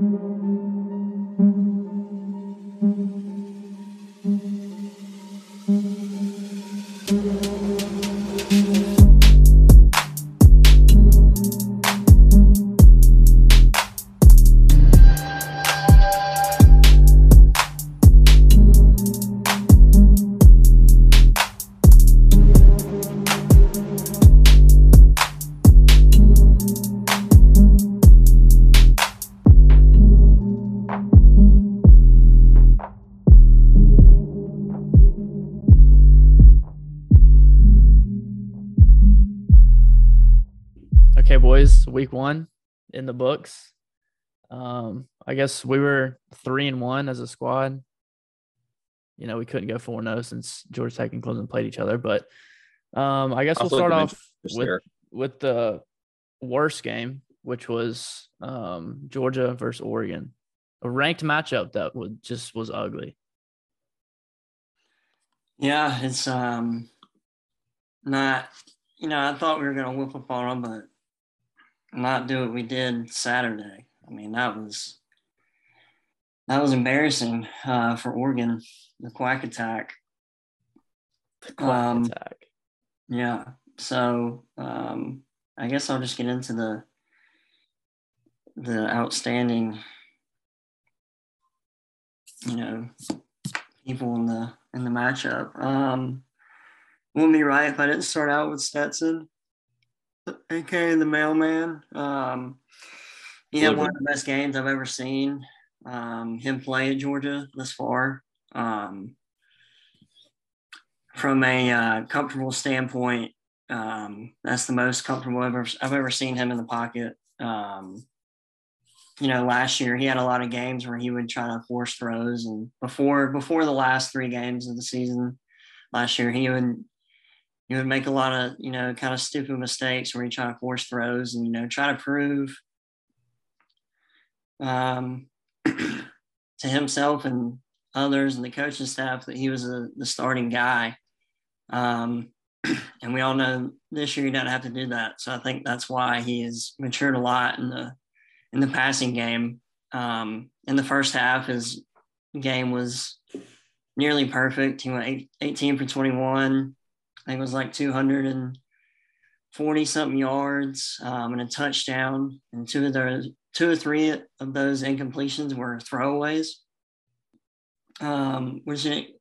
Okay, books. Um, I guess we were three and one as a squad. You know, we couldn't go four and zero since Georgia Tech and Clemson played each other, but um, I guess we'll start off with there. with the worst game, which was um, Georgia versus Oregon, a ranked matchup that would just was ugly. Yeah, it's um not you know, I thought we were gonna whoop up on them, but not do what we did Saturday. I mean, that was that was embarrassing uh, for Oregon, the quack attack. The quack Um, attack. Yeah. So um, I guess I'll just get into the the outstanding, you know, people in the in the matchup. Um, wouldn't be right if I didn't start out with Stetson, aka the mailman. Um, he had one of the best games I've ever seen. Um, him play at Georgia this far. Um, from a uh, comfortable standpoint, um, that's the most comfortable I've ever, I've ever seen him in the pocket. Um, you know, last year he had a lot of games where he would try to force throws, and before before the last three games of the season last year, he would he would make a lot of you know kind of stupid mistakes where he try to force throws and you know try to prove um, to himself and others and the coaching staff that he was a, the starting guy. Um, and we all know this year he doesn't have to do that. So I think that's why he has matured a lot in the in the passing game. Um, in the first half, his game was nearly perfect. He went eight, 18 for 21. I think it was like 240 something yards um, and a touchdown. And two of those, two or three of those incompletions were throwaways. Um, which it,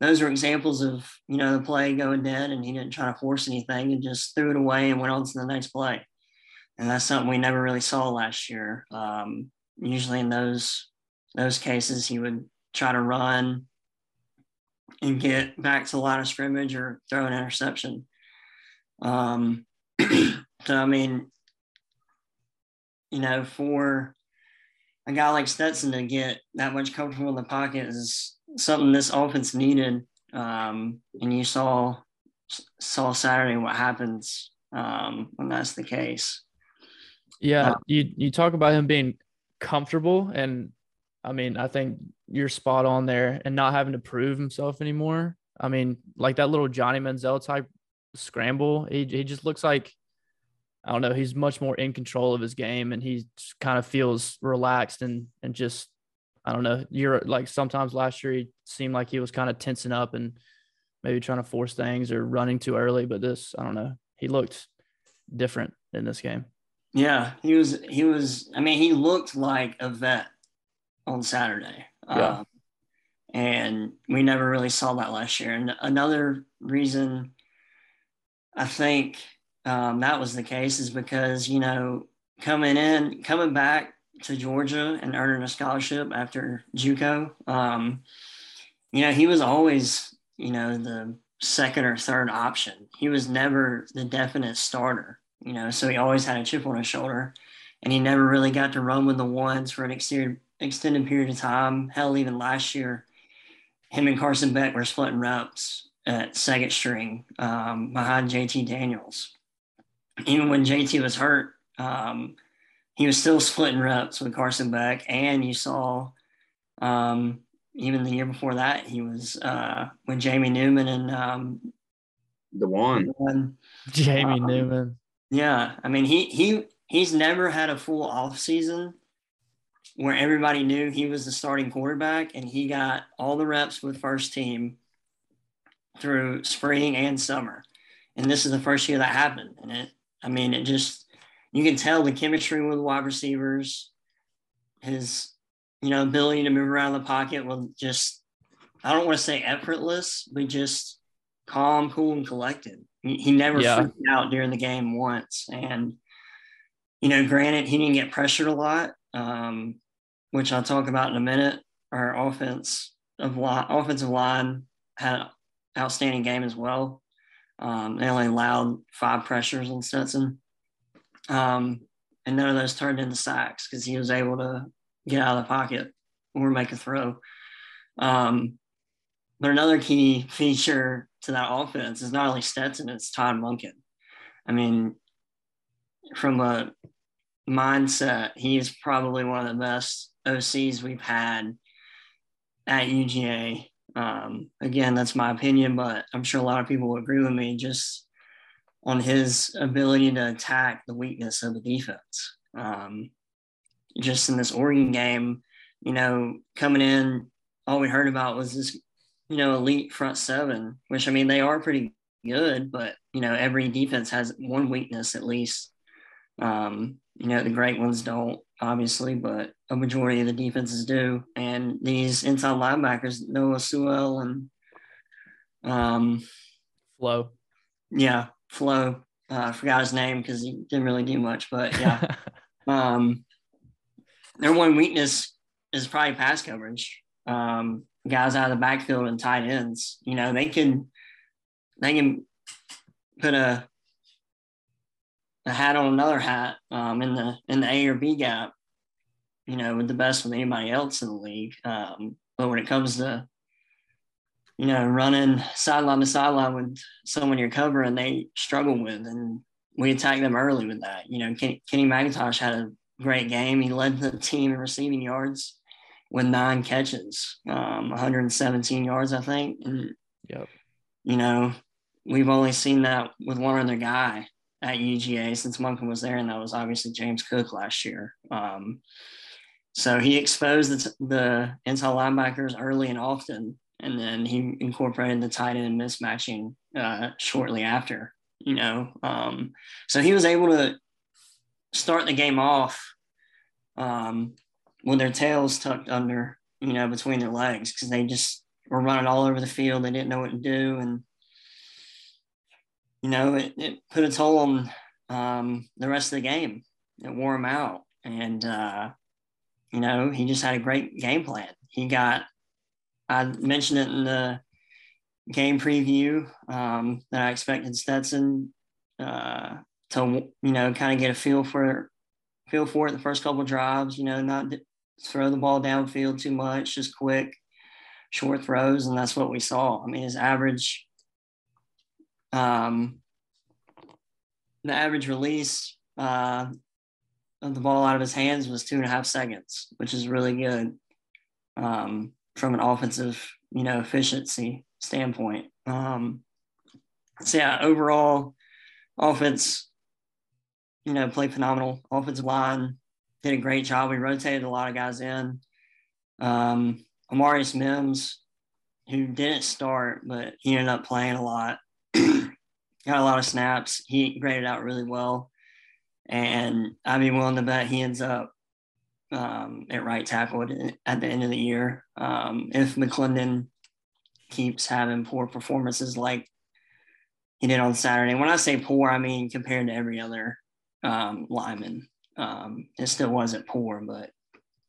those are examples of you know the play going dead and he didn't try to force anything and just threw it away and went on to the next play and that's something we never really saw last year um, usually in those those cases he would try to run and get back to the line of scrimmage or throw an interception um, so i mean you know for a guy like stetson to get that much comfortable in the pocket is something this offense needed. Um, and you saw saw Saturday what happens um, when that's the case. Yeah, Uh, you you talk about him being comfortable, and I mean, I think you're spot on there, and not having to prove himself anymore. I mean, like that little Johnny Manziel type scramble, he he just looks like I don't know. He's much more in control of his game, and he kind of feels relaxed and and just I don't know. You're like sometimes last year he seemed like he was kind of tensing up and maybe trying to force things or running too early, but this I don't know. He looked different in this game. Yeah, he was he was. I mean, he looked like a vet on Saturday. Yeah. Um, and we never really saw that last year. And another reason I think um, that was the case is because you know coming in, coming back to Georgia and earning a scholarship after JUCO, um, you know, he was always you know the second or third option. He was never the definite starter. You know, so he always had a chip on his shoulder, and he never really got to run with the ones for an extended extended period of time. Hell, even last year, him and Carson Beck were splitting reps at second string um, behind JT Daniels. Even when JT was hurt, um, he was still splitting reps with Carson Beck. And you saw um, even the year before that, he was uh, with Jamie Newman and um, The one. one. Jamie Um, Newman. Yeah, I mean he he he's never had a full off season where everybody knew he was the starting quarterback and he got all the reps with first team through spring and summer. And this is the first year that happened. And it, I mean, it just, you can tell the chemistry with wide receivers, his, you know, ability to move around the pocket was just, I don't want to say effortless, but just calm, cool, and collected. He, he never yeah. freaked out during the game once. And, you know, granted, he didn't get pressured a lot, um, which I'll talk about in a minute. Our offense of line, offensive line had an outstanding game as well. Um, they only allowed five pressures on Stetson. Um, and none of those turned into sacks because he was able to get out of the pocket or make a throw. Um, but another key feature to that offense is not only Stetson, it's Todd Monken. I mean, from a mindset, he is probably one of the best OCs we've had at UGA. Um, again, that's my opinion, but I'm sure a lot of people will agree with me just on his ability to attack the weakness of the defense. Um, just in this Oregon game, you know, coming in, all we heard about was this, you know, elite front seven, which I mean, they are pretty good, but, you know, every defense has one weakness at least. Um, you know, the great ones don't, obviously, but a majority of the defenses do. And these inside linebackers, Noah Sewell and um, Flo. Yeah, Flo. Uh, I forgot his name because he didn't really do much, but yeah. um, their one weakness is probably pass coverage. Um, guys out of the backfield and tight ends, you know, they can they can put a a hat on another hat um, in the in the A or B gap, you know, with the best with anybody else in the league. Um, but when it comes to you know running sideline to sideline with someone you're covering, they struggle with, and we attack them early with that. You know, Kenny, Kenny McIntosh had a great game. He led the team in receiving yards with nine catches, um, 117 yards, I think. And, yep. you know, we've only seen that with one other guy at UGA since Monken was there, and that was obviously James Cook last year. Um, so he exposed the, the inside linebackers early and often, and then he incorporated the tight end mismatching uh, shortly after. You know, um, so he was able to start the game off um, with their tails tucked under, you know, between their legs because they just were running all over the field. They didn't know what to do, and you know, it, it put a toll on um, the rest of the game. It wore him out. And, uh, you know, he just had a great game plan. He got, I mentioned it in the game preview um, that I expected Stetson uh, to, you know, kind of get a feel for feel for it the first couple drives, you know, not throw the ball downfield too much, just quick, short throws. And that's what we saw. I mean, his average um, the average release uh, of the ball out of his hands was two and a half seconds, which is really good um, from an offensive, you know, efficiency standpoint. Um, so yeah, overall offense, you know, played phenomenal. Offensive line did a great job. We rotated a lot of guys in. Um, Amarius Mims, who didn't start, but he ended up playing a lot got a lot of snaps. He graded out really well. And I'd be willing to bet he ends up um, at right tackle at the end of the year. Um, if McClendon keeps having poor performances like he did on Saturday. When I say poor, I mean compared to every other um, lineman. Um, it still wasn't poor, but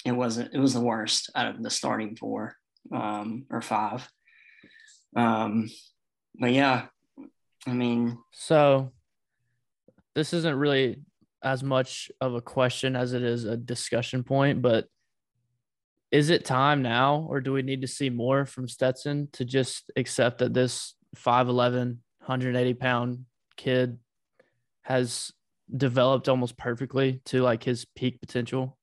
it wasn't. It was the worst out of the starting four um, or five. Um, but yeah, I mean, so this isn't really as much of a question as it is a discussion point, but is it time now, or do we need to see more from Stetson to just accept that this 5'11, 180 pound kid has developed almost perfectly to like his peak potential?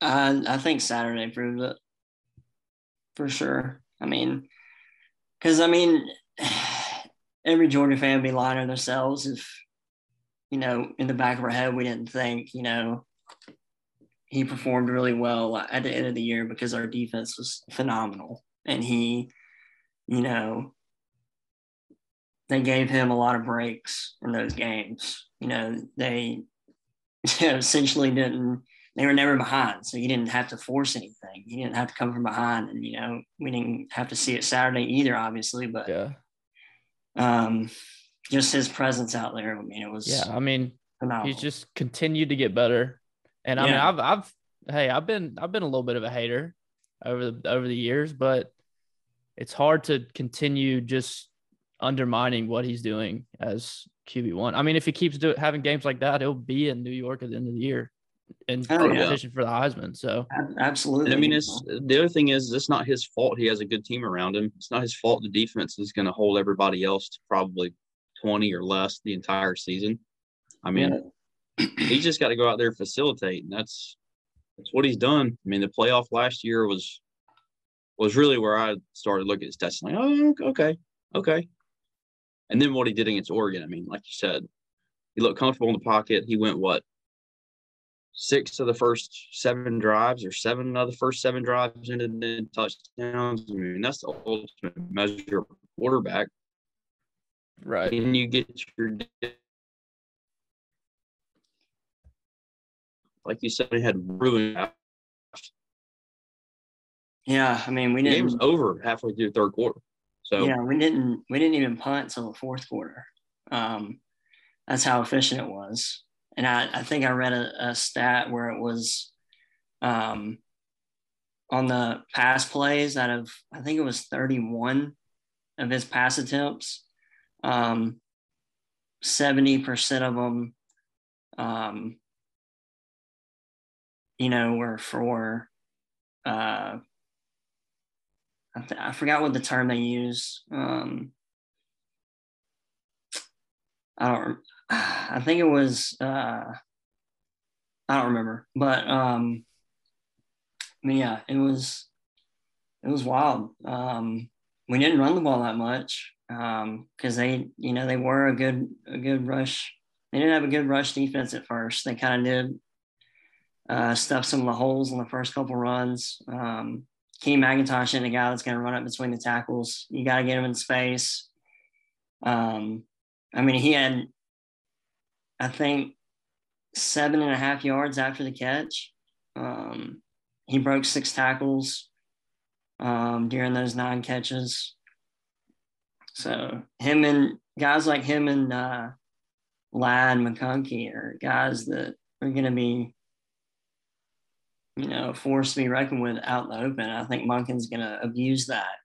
Uh, I think Saturday proved it for sure. I mean, because I mean, every Georgia fan would be lying to themselves if, you know, in the back of our head we didn't think, you know, he performed really well at the end of the year because our defense was phenomenal. And he, you know, they gave him a lot of breaks in those games. You know, they essentially didn't, they were never behind. So he didn't have to force anything. He didn't have to come from behind. And, you know, we didn't have to see it Saturday either, obviously. But Yeah. Um, just his presence out there, I mean, it was Yeah. I mean, phenomenal. he's just continued to get better. And I mean, I've I've hey, I've been I've been a little bit of a hater over the over the years, but it's hard to continue just undermining what he's doing as QB one. I mean, if he keeps doing having games like that, he'll be in New York at the end of the year in Oh, yeah. for the Heisman. So Absolutely. And I mean, it's the other thing is it's not his fault. He has a good team around him. It's not his fault. The defense is going to hold everybody else to probably twenty or less the entire season. I mean, he's just got to go out there and facilitate, and that's that's what he's done. I mean, the playoff last year was was really where I started looking at his stats. Like, oh, okay, okay. And then what he did against Oregon. I mean, like you said, he looked comfortable in the pocket. He went what six of the first seven drives, or seven of the first seven drives into the touchdowns. I mean, that's the ultimate measure of a quarterback. right. Can you get your like you said, he had ruined. yeah, I mean, we The game was over halfway through the third quarter. So Yeah, we didn't. We didn't even punt until the fourth quarter. Um, that's how efficient it was. And I, I think I read a, a stat where it was, um, on the pass plays out of I think it was 31 of his pass attempts. Um, 70% of them, um, you know, were for, uh, I, th- I forgot what the term they use. Um, I don't. I think it was. Uh, I don't remember, but um, I mean, yeah, it was. It was wild. Um, we didn't run the ball that much because they, you know, they were a good a good rush. They didn't have a good rush defense at first. They kind of did uh, stuff some of the holes in the first couple runs. Um, Key McIntosh isn't a guy that's going to run up between the tackles. You got to get him in space. Um, I mean, he had, I think, seven and a half yards after the catch. Um, he broke six tackles um, during those nine catches. So him and guys like him and uh, Ladd McConkey are guys that are going to be you know, force to be reckoned with out in the open. I think Monken's going to abuse that,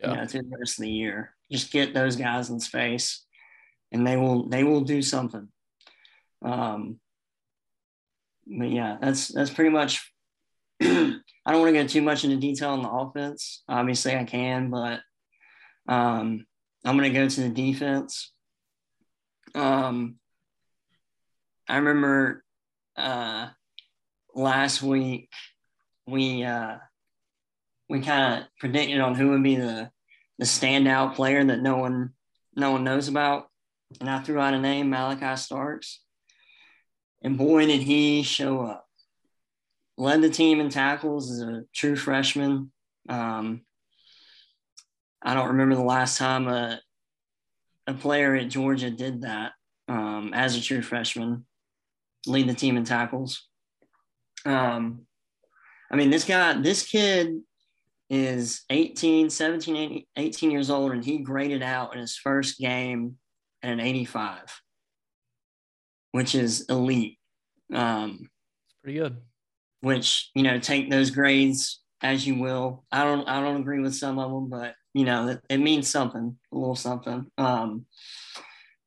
Yeah. you know, through the rest of the year. Just get those guys in space, and they will they will do something. Um, but yeah, that's that's pretty much. I don't want to go too much into detail on the offense. Obviously, I can, but um, I'm going to go to the defense. Um, I remember uh, last week we uh, we kind of predicted on who would be the the standout player that no one no one knows about, and I threw out a name, Malachi Starks, and boy did he show up. Led the team in tackles as a true freshman. Um, I don't remember the last time a a player at Georgia did that um, as a true freshman, lead the team in tackles. Um, I mean, this guy, this kid is 18, 17, 18, 18 years old, and he graded out in his first game at an 85, which is elite. Um, It's pretty good. which, you know, take those grades as you will. I don't, I don't agree with some of them, but you know, it, it means something, a little something. Um,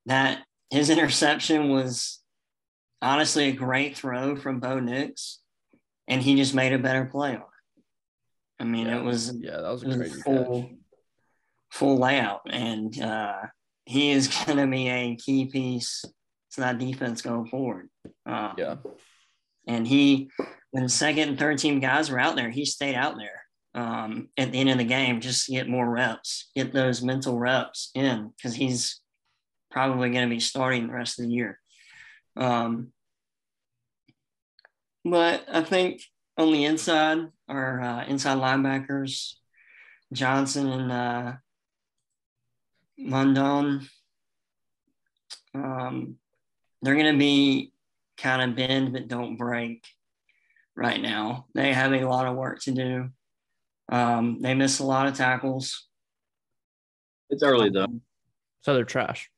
that his interception was honestly a great throw from Bo Nix, and he just made a better play on it. I mean, Yeah. it was Yeah, that was a was a full catch. full layout, and uh, he is going to be a key piece to that defense going forward. Uh, Yeah. and he, when second and third team guys were out there, he stayed out there um, at the end of the game just to get more reps, get those mental reps in because he's probably going to be starting the rest of the year. Um, but I think on the inside, our uh, inside linebackers, Johnson and uh, London, um, they're going to be kind of bend but don't break right now. They have a lot of work to do. Um, they miss a lot of tackles. It's early though, so they're trash.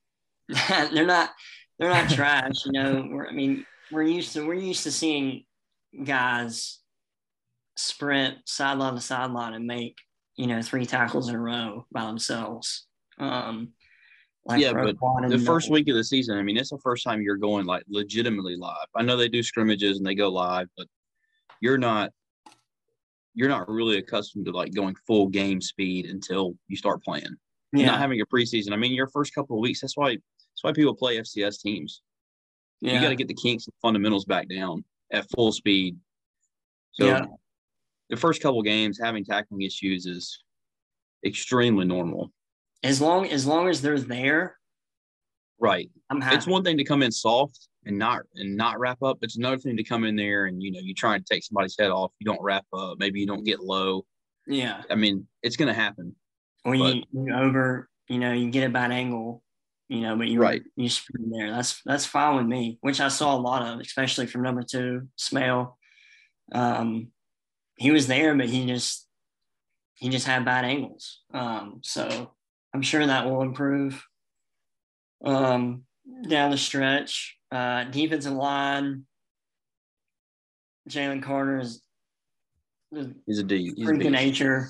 they're not. They're not trash. You know, we're, I mean, we're used to we're used to seeing guys sprint sideline to sideline and make you know three tackles in a row by themselves. Um, like yeah, but the first week of the season, I mean, it's the first time you're going like legitimately live. I know they do scrimmages and they go live, but you're not you're not really accustomed to like going full game speed until you start playing. Yeah. Not having a preseason. I mean, your first couple of weeks. That's why that's why people play FCS teams. Yeah. You got to get the kinks and fundamentals back down at full speed. So yeah. the first couple games having tackling issues is extremely normal. As long as long as they're there, right? I'm happy. It's one thing to come in soft and not and not wrap up. It's another thing to come in there and you know you try and take somebody's head off. You don't wrap up. Maybe you don't get low. Yeah. I mean, it's going to happen. When you, you over, you know, you get a bad angle, you know, but you right. you sprint there. That's that's fine with me. Which I saw a lot of, especially from number two, Smael. Um, he was there, but he just he just had bad angles. Um, so I'm sure that will improve. Um, down the stretch, uh, defensive line, Jalen Carter is he's a D. He's freak of nature.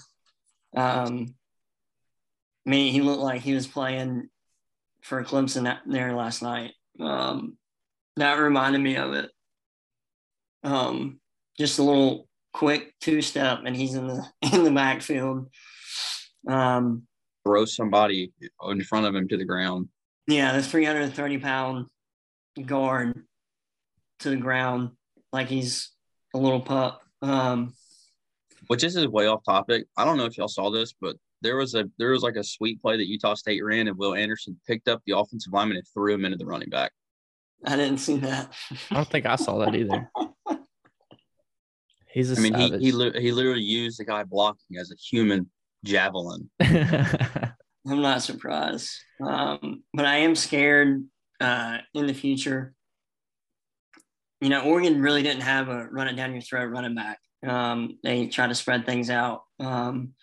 Um, I mean, he looked like he was playing for Clemson there last night. Um, that reminded me of it. Um, just a little quick two step, and he's in the in the backfield. Um, Throw somebody in front of him to the ground. Yeah, the 330 pound guard to the ground like he's a little pup. Um, Which this is way off topic. I don't know if y'all saw this, but there was a there was like a sweet play that Utah State ran, and Will Anderson picked up the offensive lineman and threw him into the running back. I didn't see that. I don't think I saw that either. He's a I mean, savage. he he he literally used the guy blocking as a human javelin. I'm not surprised, um, but I am scared uh, in the future. You know, Oregon really didn't have a run it down your throat running back. Um, they try to spread things out um,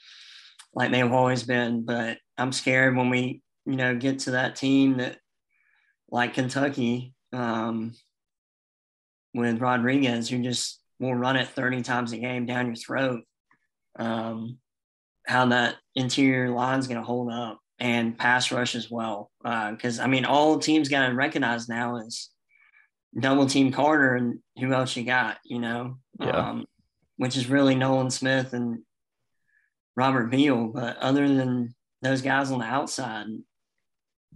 like they've always been, but I'm scared when we, you know, get to that team that, like Kentucky, um, with Rodriguez, who just will run it 30 times a game down your throat. Um, how that interior line is going to hold up and pass rush as well. Because uh, I mean, all teams got to recognize now is double team Carter and who else you got, you know, yeah. um, which is really Nolan Smith and Robert Beal. But other than those guys on the outside,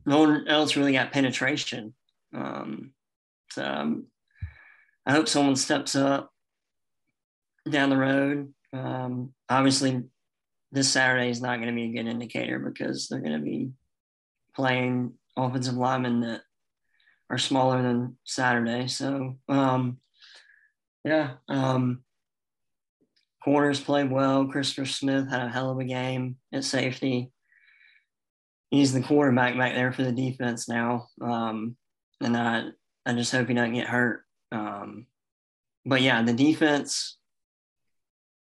no one else really got penetration. Um, so um, I hope someone steps up down the road. Um, obviously, this Saturday is not going to be a good indicator because they're going to be playing offensive linemen that are smaller than Saturday. So, um, yeah, um, corners played well. Christopher Smith had a hell of a game at safety. He's the quarterback back there for the defense now. Um, and I, I just hope he doesn't get hurt. Um, but yeah, the defense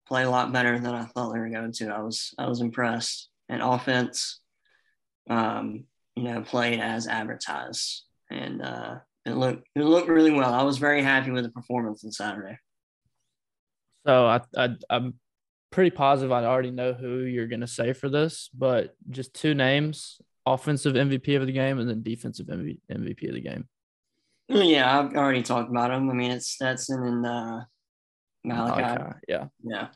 play a lot better than I thought they were going to. I was I was impressed. And offense, um, you know, played as advertised, and uh, it looked it looked really well. I was very happy with the performance on Saturday. So I, I I'm pretty positive I already know who you're going to say for this, but just two names: offensive MVP of the game and then defensive MVP of the game. Yeah, I've already talked about him. I mean, it's Stetson and uh, Malachi. Malachi. Yeah. Yeah.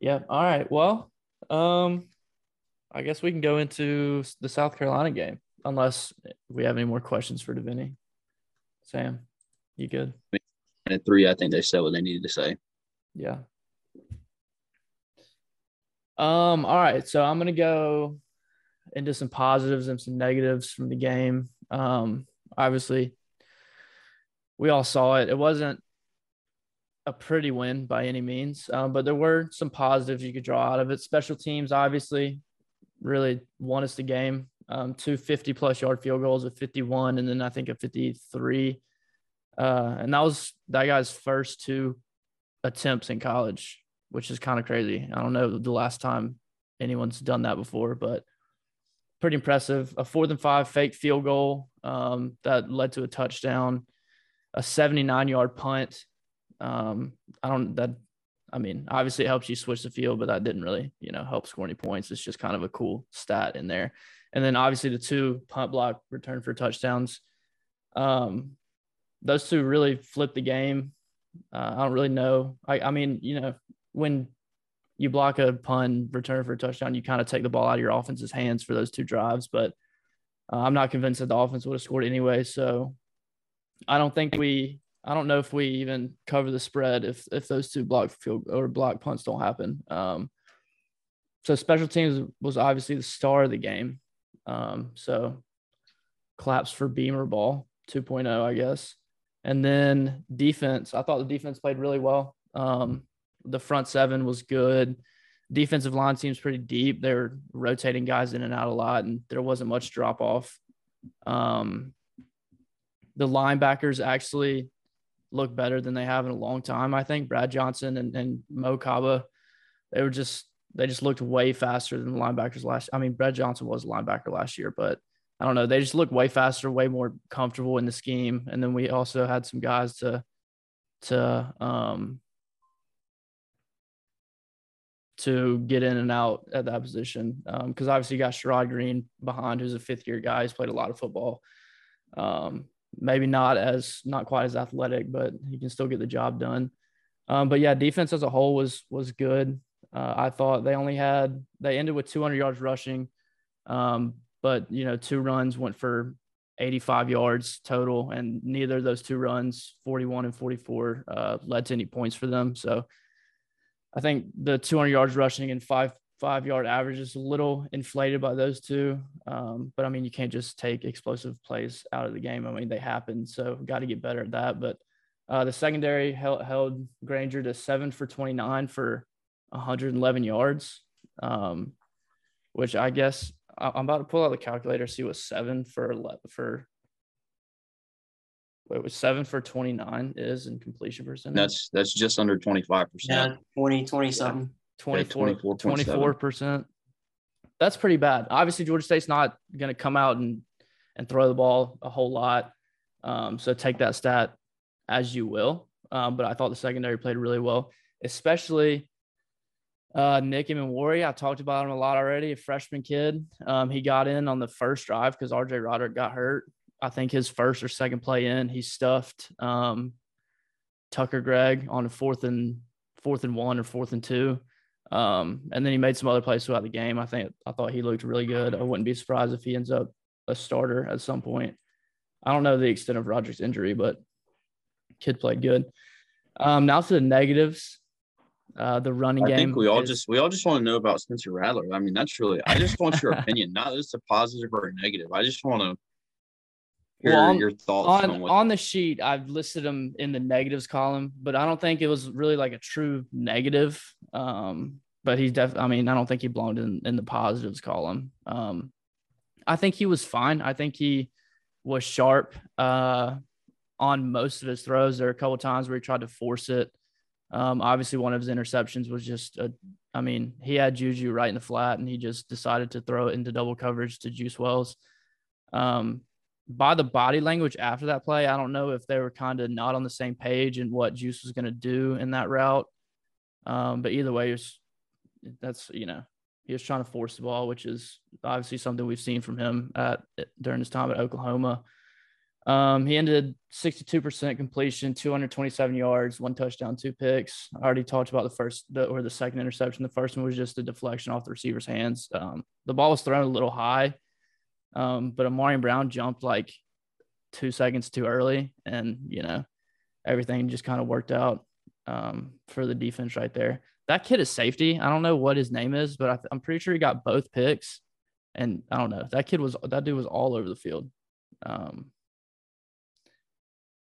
Yeah. All right. Well, um, I guess we can go into the South Carolina game, unless we have any more questions for Davini. Sam, you good? At three, I think they said what they needed to say. Yeah. Um. All right. So I'm gonna go into some positives and some negatives from the game. Um. Obviously, we all saw it. It wasn't a pretty win by any means, um, but there were some positives you could draw out of it. Special teams obviously really won us the game. Um, two 50 plus yard field goals, a 51, and then I think a 53. Uh, and that was that guy's first two attempts in college, which is kind of crazy. I don't know the last time anyone's done that before, but pretty impressive. A fourth and five fake field goal um, that led to a touchdown, a 79 yard punt. Um, I don't that. I mean, obviously it helps you switch the field, but that didn't really, you know, help score any points. It's just kind of a cool stat in there. And then obviously the two punt block return for touchdowns. Um, those two really flipped the game. Uh, I don't really know. I, I mean, you know, when you block a pun return for a touchdown, you kind of take the ball out of your offense's hands for those two drives. But uh, I'm not convinced that the offense would have scored anyway. So I don't think we. I don't know if we even cover the spread if if those two block field or block punts don't happen. Um, so special teams was obviously the star of the game. Um, so claps for Beamer ball 2.0, I guess. And then defense, I thought the defense played really well. Um, the front seven was good. Defensive line seems pretty deep. They're rotating guys in and out a lot, and there wasn't much drop off. Um, the linebackers actually look better than they have in a long time. I think Brad Johnson and, and Mo Kaba, they were just they just looked way faster than the linebackers last. I mean, Brad Johnson was a linebacker last year, but I don't know. They just look way faster, way more comfortable in the scheme. And then we also had some guys to to um to get in and out at that position. Because um, obviously you got Sherrod Greene behind, who's a fifth year guy. He's played a lot of football. Um, maybe not as not quite as athletic, but he can still get the job done. Um, but yeah, defense as a whole was was good. Uh, I thought they only had they ended with 200 yards rushing, um, but you know two runs went for 85 yards total, and neither of those two runs, 41 and 44, uh, led to any points for them. So I think the 200 yards rushing and five five yard average is a little inflated by those two. Um, but I mean, you can't just take explosive plays out of the game. I mean, they happen, so got to get better at that. But uh, the secondary held, held, Grainger to seven for 29 for 111 yards, um, which I guess I'm about to pull out the calculator see what seven for for what was seven for 29 is in completion percentage. That's that's just under 25 percent. Yeah, 20, 20 something. 24, 24 percent. That's pretty bad. Obviously, Georgia State's not going to come out and and throw the ball a whole lot. Um, so take that stat as you will. Um, but I thought the secondary played really well, especially uh, Nick Emmanwori. I talked about him a lot already. A freshman kid. Um, he got in on the first drive because RJ Roderick got hurt. I think his first or second play in, he stuffed um, Tucker Gregg on a fourth and fourth and one or fourth and two. Um, and then he made some other plays throughout the game. I think I thought he looked really good. I wouldn't be surprised if he ends up a starter at some point. I don't know the extent of Roderick's injury, but kid played good. Um, now to the negatives. Uh, the running I game. I think we all is, just we all just want to know about Spencer Rattler. I mean, that's really. I just want your opinion, not just a positive or a negative. I just want to well, on, your thoughts on on, on the sheet. I've listed him in the negatives column, but I don't think it was really like a true negative. Um, but he's definitely. I mean, I don't think he belonged in in the positives column. Um, I think he was fine. I think he was sharp uh, on most of his throws. There are a couple times where he tried to force it. Um, obviously, one of his interceptions was just a. I mean, he had Juju right in the flat, and he just decided to throw it into double coverage to Juice Wells. Um, by the body language after that play, I don't know if they were kind of not on the same page and what Juice was going to do in that route. Um, but either way, was, that's you know he was trying to force the ball, which is obviously something we've seen from him at during his time at Oklahoma. Um, he ended 62% completion, 227 yards, one touchdown, two picks. I already talked about the first the, or the second interception. The first one was just a deflection off the receiver's hands. Um, the ball was thrown a little high, um, but Ahmarean Brown jumped like two seconds too early, and you know everything just kind of worked out um, for the defense right there. That kid is safety. I don't know what his name is, but I am pretty sure he got both picks. And I don't know. That kid was that dude was all over the field. Um,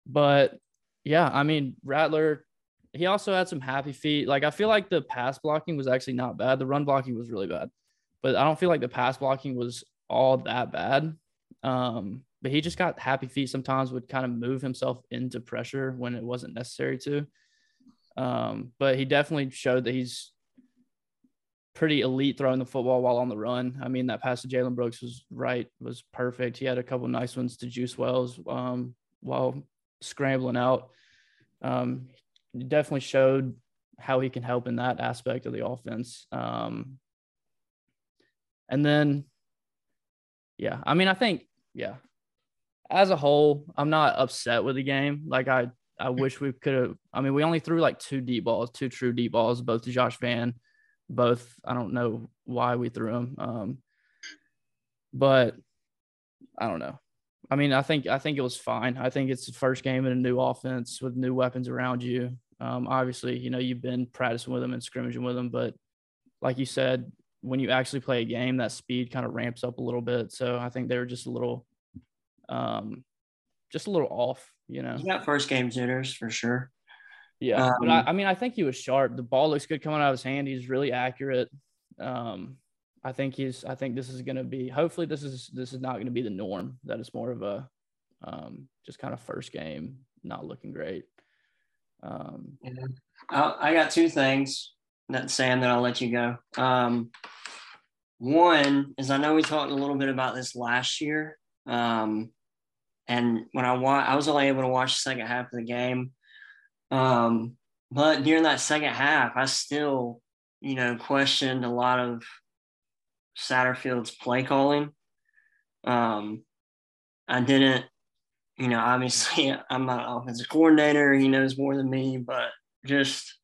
but yeah, I mean, Rattler he also had some happy feet. Like I feel like the pass blocking was actually not bad. The run blocking was really bad, but I don't feel like the pass blocking was all that bad. Um, but he just got happy feet sometimes would kind of move himself into pressure when it wasn't necessary to. Um, but he definitely showed that he's pretty elite throwing the football while on the run. I mean, that pass to Jalen Brooks was right, was perfect. He had a couple nice ones to Juice Wells um, while scrambling out. Um, definitely showed how he can help in that aspect of the offense. Um, and then, yeah, I mean, I think, yeah, as a whole, I'm not upset with the game. Like I, I wish we could have. I mean, we only threw like two deep balls, two true deep balls, both to Josh Vann. Both, I don't know why we threw them, um, but I don't know. I mean, I think I think it was fine. I think it's the first game in a new offense with new weapons around you. Um, obviously, you know you've been practicing with them and scrimmaging with them, but like you said, when you actually play a game, that speed kind of ramps up a little bit. So I think they were just a little, um, just a little off. You know, got first game jitters for sure. Yeah, um, but I, I, mean, I think he was sharp. The ball looks good coming out of his hand. He's really accurate. Um, I think he's. I think this is going to be. Hopefully, this is this is not going to be the norm. That is more of a um, just kind of first game, not looking great. Um, yeah. I, I got two things that Sam that I'll let you go. Um, one is I know we talked a little bit about this last year, um, and when I wa- I was only able to watch the second half of the game. Um, but during that second half, I still, you know, questioned a lot of Satterfield's play calling. Um, I didn't, you know, obviously I'm not an offensive coordinator. He knows more than me, but just,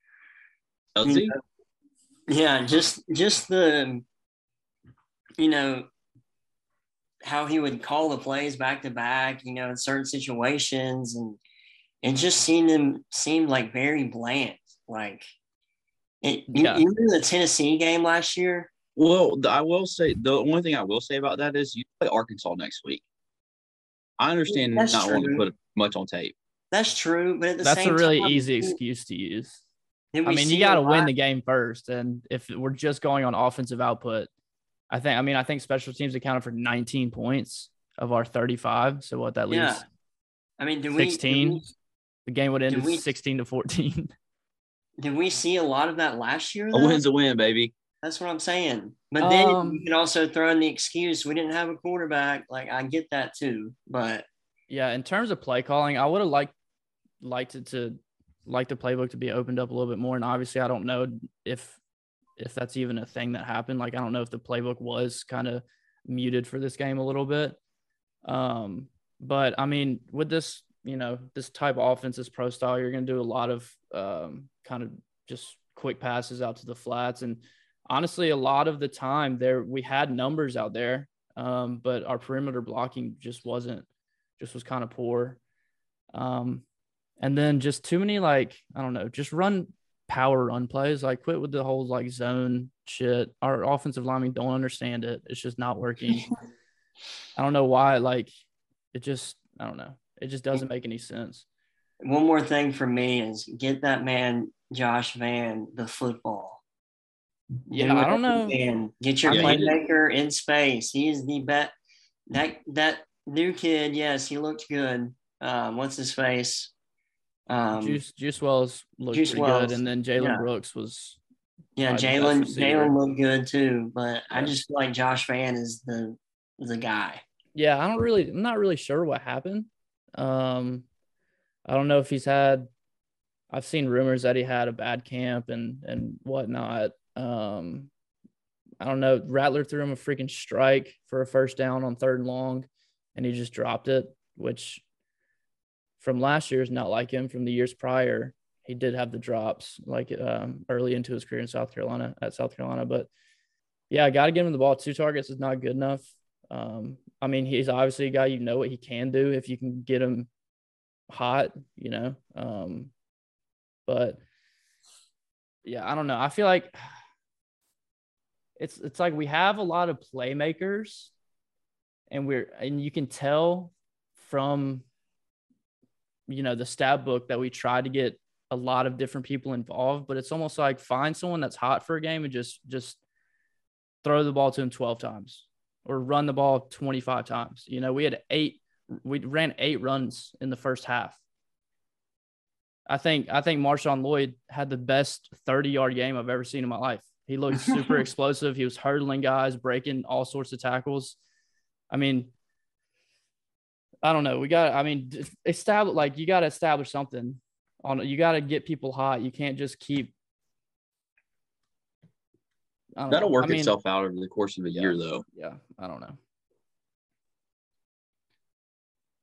you know, yeah, just just the, you know, how he would call the plays back to back, you know, in certain situations, and it just seemed him seemed like very bland. Like, it, yeah. you, you remember the Tennessee game last year? Well, I will say the only thing I will say about that is you play Arkansas next week. I understand That's not true. wanting to put much on tape. That's true, but at the same time, That's a really time, easy excuse to use. I mean, you got to win the game first, and if we're just going on offensive output, I think. I mean, I think special teams accounted for 19 points of our 35. So what that leaves? Yeah. I mean, do 16. We, we, the game would end we, 16 to 14. Did we see a lot of that last year? Though? A win's a win, baby. That's what I'm saying. But then um, you can also throw in the excuse we didn't have a quarterback. Like I get that too, but yeah, in terms of play calling, I would have liked liked it to like the playbook to be opened up a little bit more. And obviously, I don't know if if that's even a thing that happened. Like I don't know if the playbook was kind of muted for this game a little bit. Um, but I mean, with this, you know, this type of offense, this pro style, you're going to do a lot of um, kind of just quick passes out to the flats and honestly, a lot of the time there we had numbers out there, um, but our perimeter blocking just wasn't, just was kind of poor. Um, and then just too many like I don't know, just run power run plays. Like quit with the whole like zone shit. Our offensive linemen don't understand it. It's just not working. I don't know why. Like it just I don't know. It just doesn't make any sense. One more thing for me is get that man Josh Vann the football. Yeah, I don't know. And get your playmaker in space. He is the bet. That that new kid, yes, he looked good. Um, what's his face? Um, Juice Juice Wells looked Juice pretty Wells. good, and then Jalen yeah. Brooks was. Yeah, Jalen Jalen looked good too, but yeah. I just feel like Josh Vann is the the guy. Yeah, I don't really. I'm not really sure what happened. Um, I don't know if he's had. I've seen rumors that he had a bad camp and and whatnot. Um, I don't know. Rattler threw him a freaking strike for a first down on third and long, and he just dropped it, which from last year is not like him. From the years prior, he did have the drops like um, early into his career in South Carolina at South Carolina. But yeah, I got to give him the ball. Two targets is not good enough. Um, I mean, he's obviously a guy you know what he can do if you can get him hot, you know. Um, but yeah, I don't know. I feel like it's it's like we have a lot of playmakers and we're and you can tell from you know the stab book that we try to get a lot of different people involved, but it's almost like find someone that's hot for a game and just just throw the ball to him 12 times or run the ball 25 times. You know, we had eight we ran eight runs in the first half. I think I think Marshawn Lloyd had the best 30 yard game I've ever seen in my life. He looked super explosive. He was hurdling guys, breaking all sorts of tackles. I mean, I don't know. We got. I mean, establish like you got to establish something on. You got to get people hot. You can't just keep. That'll know. work I mean, itself out over the course of a yeah, year, though. Yeah, I don't know.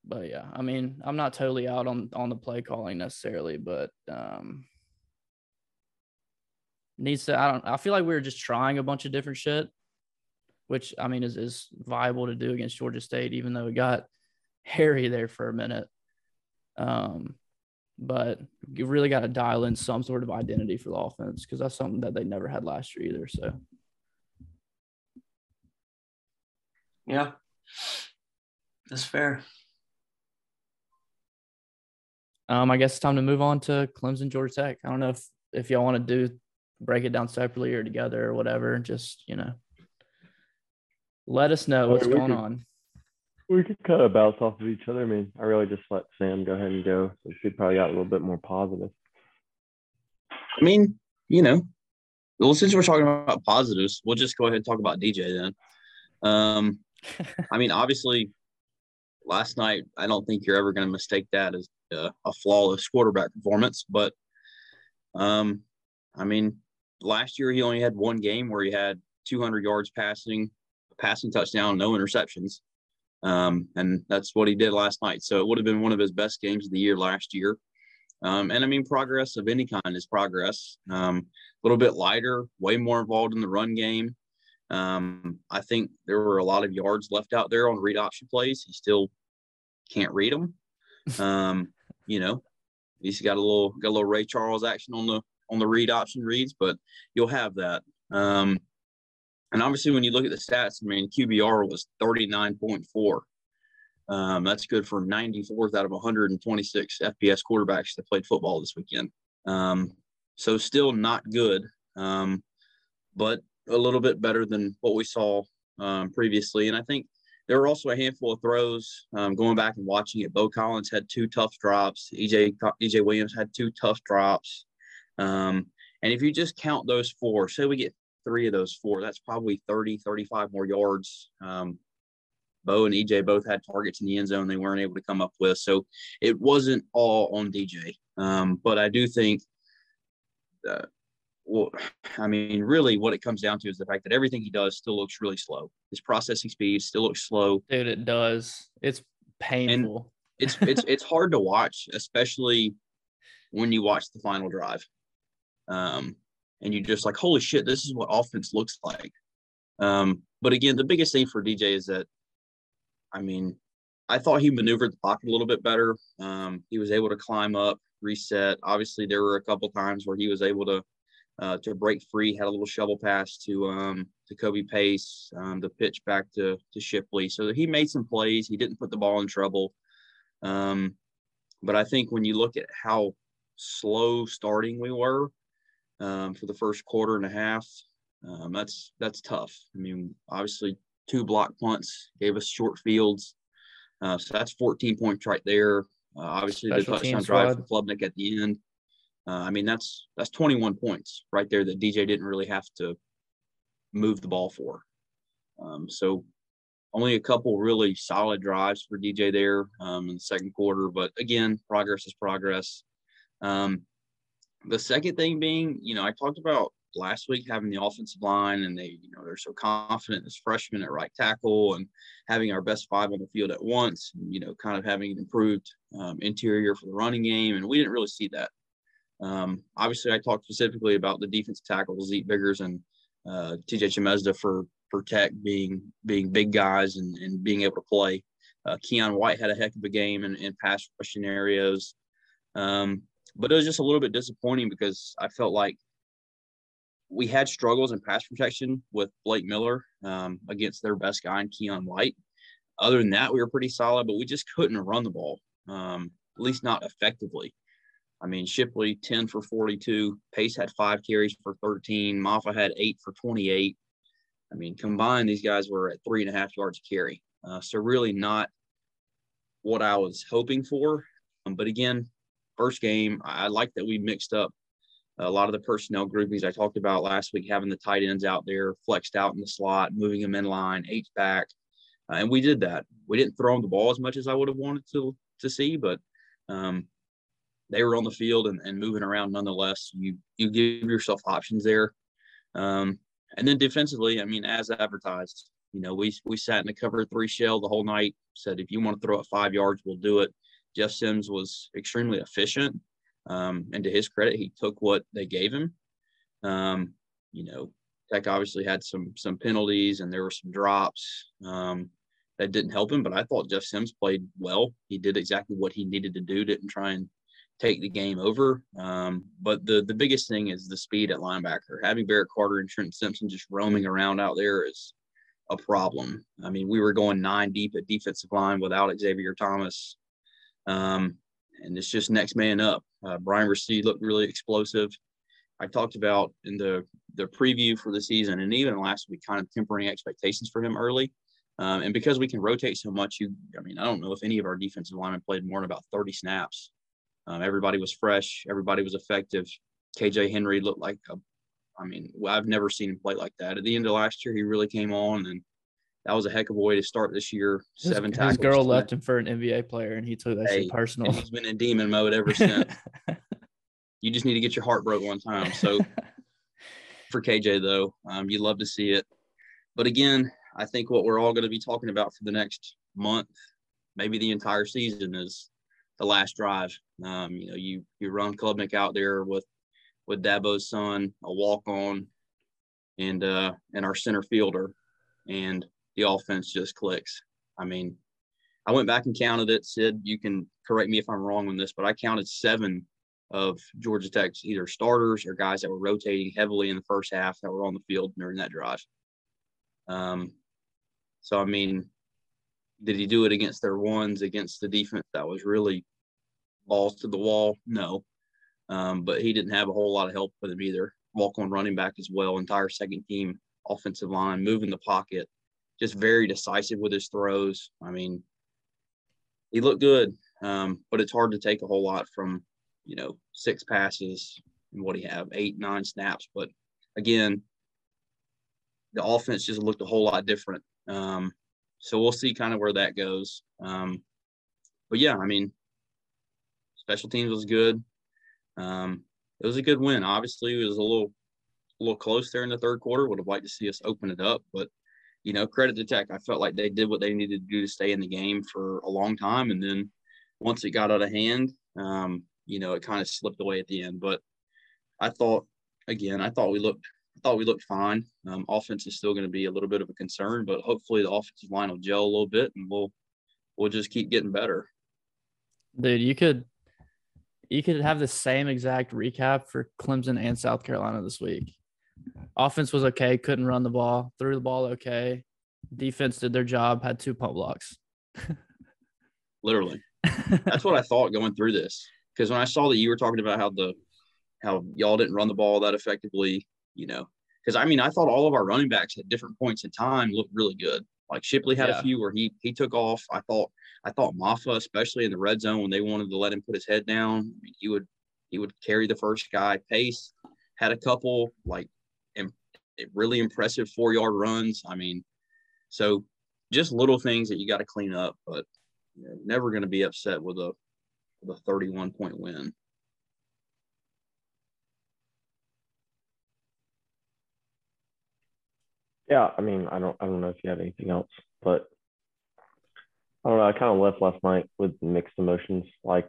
But yeah, I mean, I'm not totally out on on the play calling necessarily, but um needs to. I don't. I feel like we were just trying a bunch of different shit, which I mean is is viable to do against Georgia State, even though it got hairy there for a minute. Um, but you really got to dial in some sort of identity for the offense because that's something that they never had last year either. So, yeah, that's fair. Um, I guess it's time to move on to Clemson, Georgia Tech. I don't know if if y'all want to do break it down separately or together or whatever. Just you know, let us know what's going on. We could kind of bounce off of each other. I mean, I really just let Sam go ahead and go. So she probably got a little bit more positive. I mean, you know, well, since we're talking about positives, we'll just go ahead and talk about DJ then. Um, I mean, obviously, last night, I don't think you're ever going to mistake that as a, a flawless quarterback performance. But, um, I mean, last year he only had one game where he had 200 yards passing, passing touchdown, no interceptions. Um, and that's what he did last night. So it would have been one of his best games of the year last year. Um, and I mean, progress of any kind is progress. Um, a little bit lighter, way more involved in the run game. Um, I think there were a lot of yards left out there on read option plays. He still can't read them. Um, you know, he's got a little got a little Ray Charles action on the on the read option reads, but you'll have that. Um, and obviously, when you look at the stats, I mean, QBR was 39.4. Um, that's good for 94th out of 126 FBS quarterbacks that played football this weekend. Um, so still not good, um, but a little bit better than what we saw um, previously. And I think there were also a handful of throws. Um, going back and watching it, Beaux Collins had two tough drops. EJ EJ Williams had two tough drops. Um, and if you just count those four, say we get three of those four, that's probably 30, 35 more yards. Um, Beaux and EJ both had targets in the end zone they weren't able to come up with. So it wasn't all on DJ. Um, but I do think, uh, well, I mean, really what it comes down to is the fact that everything he does still looks really slow. His processing speed still looks slow. Dude, it does. It's painful. It's it's it's hard to watch, especially when you watch the final drive. Um, and you're just like, holy shit, this is what offense looks like. Um, but again, the biggest thing for DJ is that, I mean, I thought he maneuvered the pocket a little bit better. Um, he was able to climb up, reset. Obviously, there were a couple times where he was able to uh, to break free. Had a little shovel pass to um, to Kobe Pace, um, the pitch back to to Shipley. So he made some plays. He didn't put the ball in trouble. Um, but I think when you look at how slow starting we were, um, for the first quarter and a half. Um, that's that's tough. I mean, obviously, two block punts gave us short fields, uh, so that's 14 points right there. Uh, obviously, Special the touchdown drive for Klubnik at the end. Uh, I mean, that's that's 21 points right there that DJ didn't really have to move the ball for. Um, so only a couple really solid drives for DJ there um, in the second quarter, but again, progress is progress. Um, the second thing being, you know, I talked about last week having the offensive line and they, you know, they're so confident as freshmen at right tackle and having our best five on the field at once, and, you know, kind of having an improved um, interior for the running game. And we didn't really see that. Um, obviously, I talked specifically about the defensive tackles, Zeek Biggers and uh, TJ Chimedza for Tech being being big guys and, and being able to play. Uh, Keion White had a heck of a game in, in pass rushing areas. Um, but it was just a little bit disappointing because I felt like we had struggles in pass protection with Blake Miller um, against their best guy in Keion White. Other than that, we were pretty solid, but we just couldn't run the ball, um, at least not effectively. I mean, Shipley 10 for 42, Pace had five carries for 13, Mafah had eight for 28. I mean, combined, these guys were at three and a half yards a carry. Uh, so really not what I was hoping for. Um, but again, first game, I like that we mixed up a lot of the personnel groupings I talked about last week, having the tight ends out there, flexed out in the slot, moving them in line, H back, uh, and we did that. We didn't throw them the ball as much as I would have wanted to to see, but um, they were on the field and, and moving around nonetheless. You you give yourself options there, um, and then defensively, I mean, as advertised, you know, we we sat in the cover three shell the whole night. Said if you want to throw it five yards, we'll do it. Jeff Sims was extremely efficient. Um, and to his credit, he took what they gave him. Um, you know, Tech obviously had some some penalties and there were some drops um, that didn't help him. But I thought Jeff Sims played well. He did exactly what he needed to do. Didn't try and take the game over. Um, but the the biggest thing is the speed at linebacker. Having Barrett Carter and Trent Simpson just roaming around out there is a problem. I mean, we were going nine deep at defensive line without Xavier Thomas. Um, and it's just next man up. Uh, Bryan Bresee looked really explosive. I talked about in the the preview for the season, and even last week, kind of tempering expectations for him early. Um, and because we can rotate so much, you, I mean, I don't know if any of our defensive linemen played more than about 30 snaps. Um, everybody was fresh. Everybody was effective. KJ Henry looked like a, I mean, I've never seen him play like that. At the end of last year, he really came on and that was a heck of a way to start this year. Seven his, tackles. His girl left him for an NBA player, and he took that hey, shit personal. He's been in demon mode ever since. you just need to get your heart broke one time. So for KJ though, um, you love to see it. But again, I think what we're all going to be talking about for the next month, maybe the entire season, is the last drive. Um, you know, you you run Klubnik out there with with Dabo's son, a walk on, and uh, and our center fielder, and the offense just clicks. I mean, I went back and counted it. Sid, you can correct me if I'm wrong on this, but I counted seven of Georgia Tech's either starters or guys that were rotating heavily in the first half that were on the field during that drive. Um, so I mean, did he do it against their ones against the defense that was really balls to the wall? No, um, but he didn't have a whole lot of help with him either. Walk on running back as well, entire second team offensive line, moving the pocket, just very decisive with his throws. I mean, he looked good, um, but it's hard to take a whole lot from, you know, six passes and what he have, eight, nine snaps. But again, the offense just looked a whole lot different. Um, so we'll see kind of where that goes. Um, but yeah, I mean, special teams was good. Um, it was a good win. Obviously, it was a little, a little close there in the third quarter. Would have liked to see us open it up, but you know, credit to Tech. I felt like they did what they needed to do to stay in the game for a long time, and then once it got out of hand, um, you know, it kind of slipped away at the end. But I thought, again, I thought we looked, I thought we looked fine. Um, offense is still going to be a little bit of a concern, but hopefully the offensive line will gel a little bit, and we'll we'll just keep getting better. Dude, you could you could have the same exact recap for Clemson and South Carolina this week. Offense was okay, couldn't run the ball, threw the ball okay. Defense did their job, had two punt blocks. Literally. That's what I thought going through this. Because when I saw that you were talking about how the how y'all didn't run the ball that effectively, you know, because I mean I thought all of our running backs at different points in time looked really good. Like Shipley had yeah. a few where he he took off. I thought I thought Mafah, especially in the red zone when they wanted to let him put his head down, I mean, he would he would carry the first guy. Pace had a couple like really impressive four yard runs. I mean, so just little things that you got to clean up, but you never going to be upset with a with a 31 point win. Yeah, I mean, I don't, I don't know if you have anything else, but I don't know. I kind of left last night with mixed emotions. Like,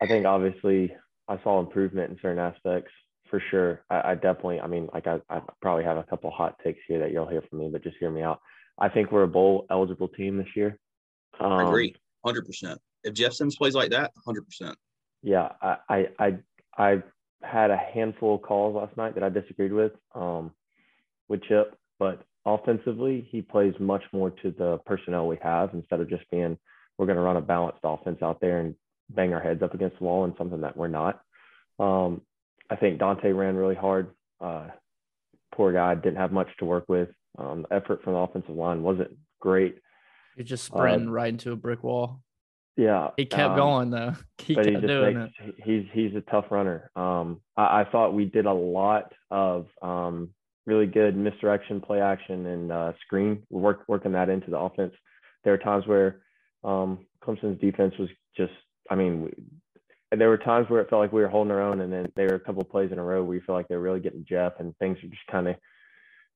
I think obviously I saw improvement in certain aspects for sure. I, I definitely, I mean, like I, I probably have a couple hot takes here that you'll hear from me, but just hear me out. I think we're a bowl eligible team this year. Um, I agree, hundred percent. If Jeff Sims plays like that, hundred percent. Yeah, I, I, I, I had a handful of calls last night that I disagreed with, um, with Chip, but offensively, he plays much more to the personnel we have instead of just being we're going to run a balanced offense out there and bang our heads up against the wall and something that we're not. Um, I think Dontae ran really hard. Uh, poor guy didn't have much to work with. Um, effort from the offensive line wasn't great. You're just sprinting uh, right into a brick wall. Yeah, he kept um, going though. He kept he doing makes, it. He's he's a tough runner. Um, I, I, thought we did a lot of um, really good misdirection, play action, and uh, screen. Work, working that into the offense. There are times where um, Clemson's defense was just. I mean, there were times where it felt like we were holding our own, and then there were a couple plays in a row where you feel like they're really getting Jeff, and things are just kind of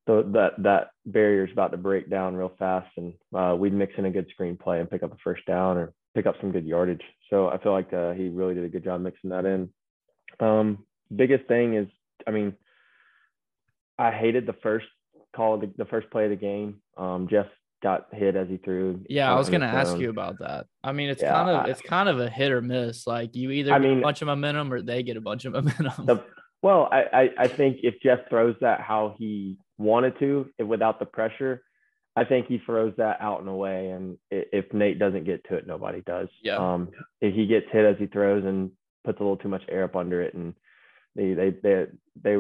the, that that barrier is about to break down real fast, and uh, we'd mix in a good screenplay and pick up a first down or pick up some good yardage. So I feel like uh, he really did a good job mixing that in. Um, biggest thing is, I mean, I hated the first call the, the first play of the game. Um, Jeff got hit as he threw. Yeah, I was gonna ask you about that. I mean, it's yeah, kind of I, it's kind of a hit or miss. Like you either I mean, a bunch of momentum or they get a bunch of momentum. The, well, I, I I think if Jeff throws that how he wanted to without the pressure, I think he throws that out and away. And if Nate doesn't get to it, nobody does. Yeah. Um, if he gets hit as he throws and puts a little too much air up under it, and they they they they.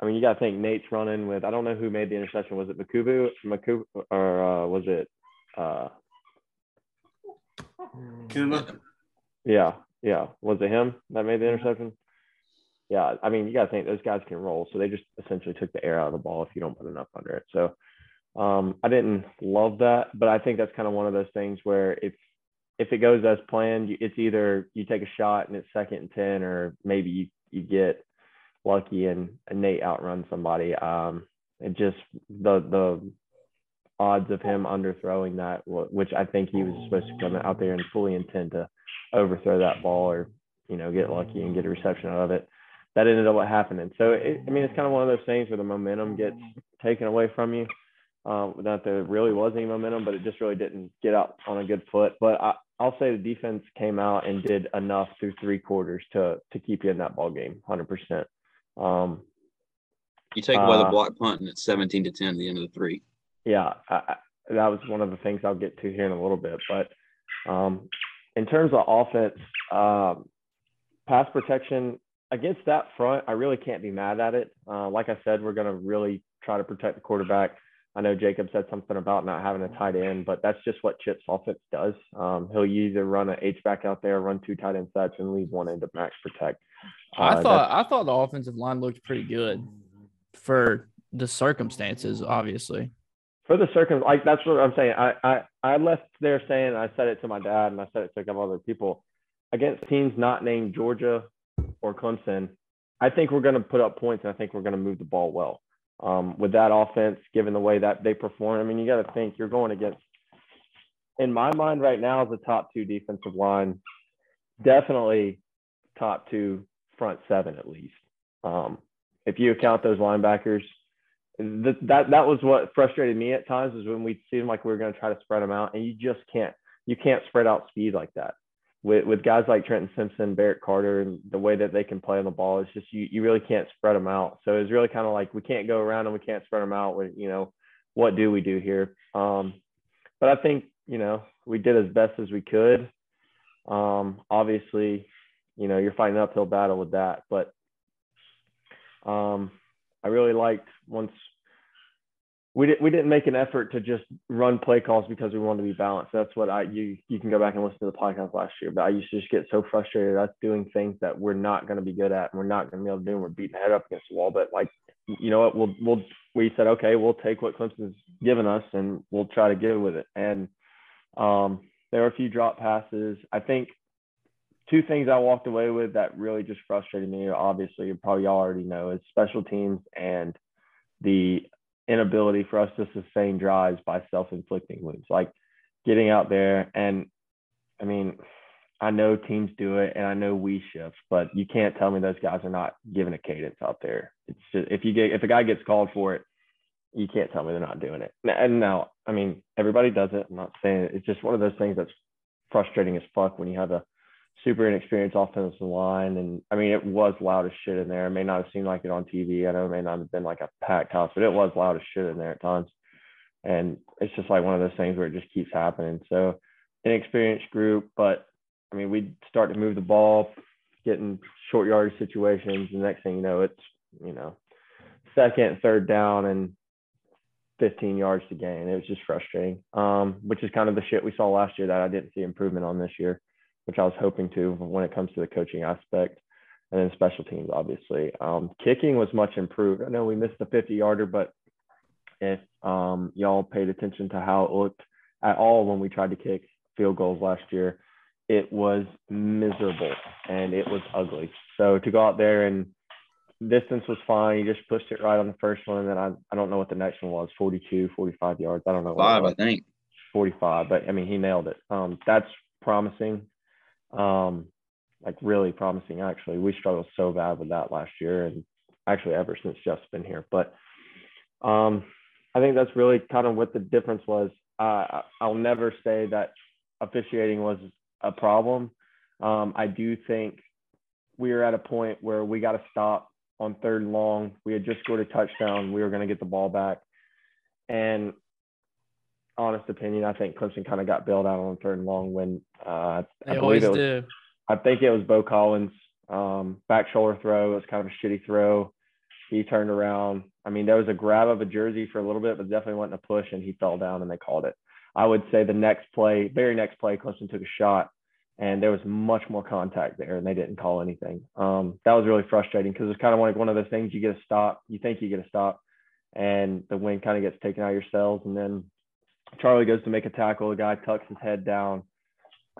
I mean, you got to think Nate's running with. I don't know who made the interception. Was it Mukuba, Mukuba, or uh, was it? Uh. Yeah, yeah. Was it him that made the interception? yeah, I mean, you got to think those guys can roll. So they just essentially took the air out of the ball if you don't put enough under it. So um, I didn't love that, but I think that's kind of one of those things where if if it goes as planned, it's either you take a shot and it's second and ten, or maybe you you get lucky and, and Nate outrun somebody. Um, it just the the odds of him underthrowing that, which I think he was supposed to come out there and fully intend to overthrow that ball or you know get lucky and get a reception out of it that ended up what happening. So it, I mean, it's kind of one of those things where the momentum gets taken away from you. Um, not that there really was any momentum, but it just really didn't get out on a good foot. But I, I'll say the defense came out and did enough through three quarters to to keep you in that ball game, hundred percent. Um, you take away uh, the block punt, and it's seventeen to ten at the end of the three. Yeah, I, that was one of the things I'll get to here in a little bit. But um, in terms of offense, um, pass protection, against that front, I really can't be mad at it. Uh, like I said, we're going to really try to protect the quarterback. I know Jacob said something about not having a tight end, but that's just what Chip's offense does. Um, he'll either run an H back out there, run two tight end sets, and leave one end to max protect. Uh, I thought I thought the offensive line looked pretty good for the circumstances, obviously. For the circum, like that's what I'm saying. I I I left there saying I said it to my dad and I said it to a couple other people against teams not named Georgia, or Clemson, I think we're going to put up points and I think we're going to move the ball well. Um, with that offense, given the way that they perform, I mean, you got to think you're going against, in my mind right now, is the top two defensive line, definitely top two front seven at least. Um, if you account those linebackers, that, that that was what frustrated me at times is when we seemed like we were going to try to spread them out, and you just can't you can't spread out speed like that with with guys like Trenton Simpson, Barrett Carter, and the way that they can play on the ball, it's just you you really can't spread them out. So it's really kind of like we can't go around and we can't spread them out. With you know, what do we do here? Um, but I think you know we did as best as we could. Um, obviously, you know you're fighting an uphill battle with that, but um, I really liked once we didn't we didn't make an effort to just run play calls because we wanted to be balanced. That's what I you you can go back and listen to the podcast last year. But I used to just get so frustrated us doing things that we're not going to be good at and we're not going to be able to do. And we're beating head up against the wall. But like you know what, we'll we'll we said okay, we'll take what Clemson's given us and we'll try to get with it. And um, there were a few drop passes. I think two things I walked away with that really just frustrated me. Obviously, you probably already know is special teams and the inability for us to sustain drives by self-inflicting wounds, like getting out there and I mean, I know teams do it and I know we shift, but you can't tell me those guys are not giving a cadence out there. It's just if you get if a guy gets called for it, you can't tell me they're not doing it. And now, I mean, everybody does it. I'm not saying it. it's just one of those things that's frustrating as fuck when you have a super inexperienced offensive line. And I mean, it was loud as shit in there. It may not have seemed like it on TV. I know it may not have been like a packed house, but it was loud as shit in there at times. And it's just like one of those things where it just keeps happening. So inexperienced group, but I mean, we'd start to move the ball, getting short yardage situations. The next thing you know, it's, you know, second, third down, and 15 yards to gain. It was just frustrating, um, which is kind of the shit we saw last year that I didn't see improvement on this year, which I was hoping to when it comes to the coaching aspect. And then special teams, obviously. Um, kicking was much improved. I know we missed the 50 yarder, but if um, y'all paid attention to how it looked at all when we tried to kick field goals last year, it was miserable and it was ugly. So to go out there and distance was fine. You just pushed it right on the first one. And then I, I don't know what the next one was 42, 45 yards. I don't know. Five, I think. 45, but I mean, he nailed it. Um, that's promising. Um, like really promising, actually. We struggled so bad with that last year and actually ever since Jeff's been here. But um, I think that's really kind of what the difference was. Uh, I'll never say that officiating was a problem. Um, I do think we are at a point where we got to stop on third and long. We had just scored a touchdown. We were going to get the ball back. And honest opinion, I think Clemson kind of got bailed out on third and long when uh, they I always was, do. I think it was Beaux Collins um, back shoulder throw. It was kind of a shitty throw. He turned around. I mean, there was a grab of a jersey for a little bit, but definitely wasn't a push, and he fell down, and they called it. I would say the next play, very next play, Clemson took a shot and there was much more contact there and they didn't call anything. Um, that was really frustrating because it's kind of like one of those things you get a stop, you think you get a stop, and the wind kind of gets taken out of your cells. And then Charlie goes to make a tackle, the guy tucks his head down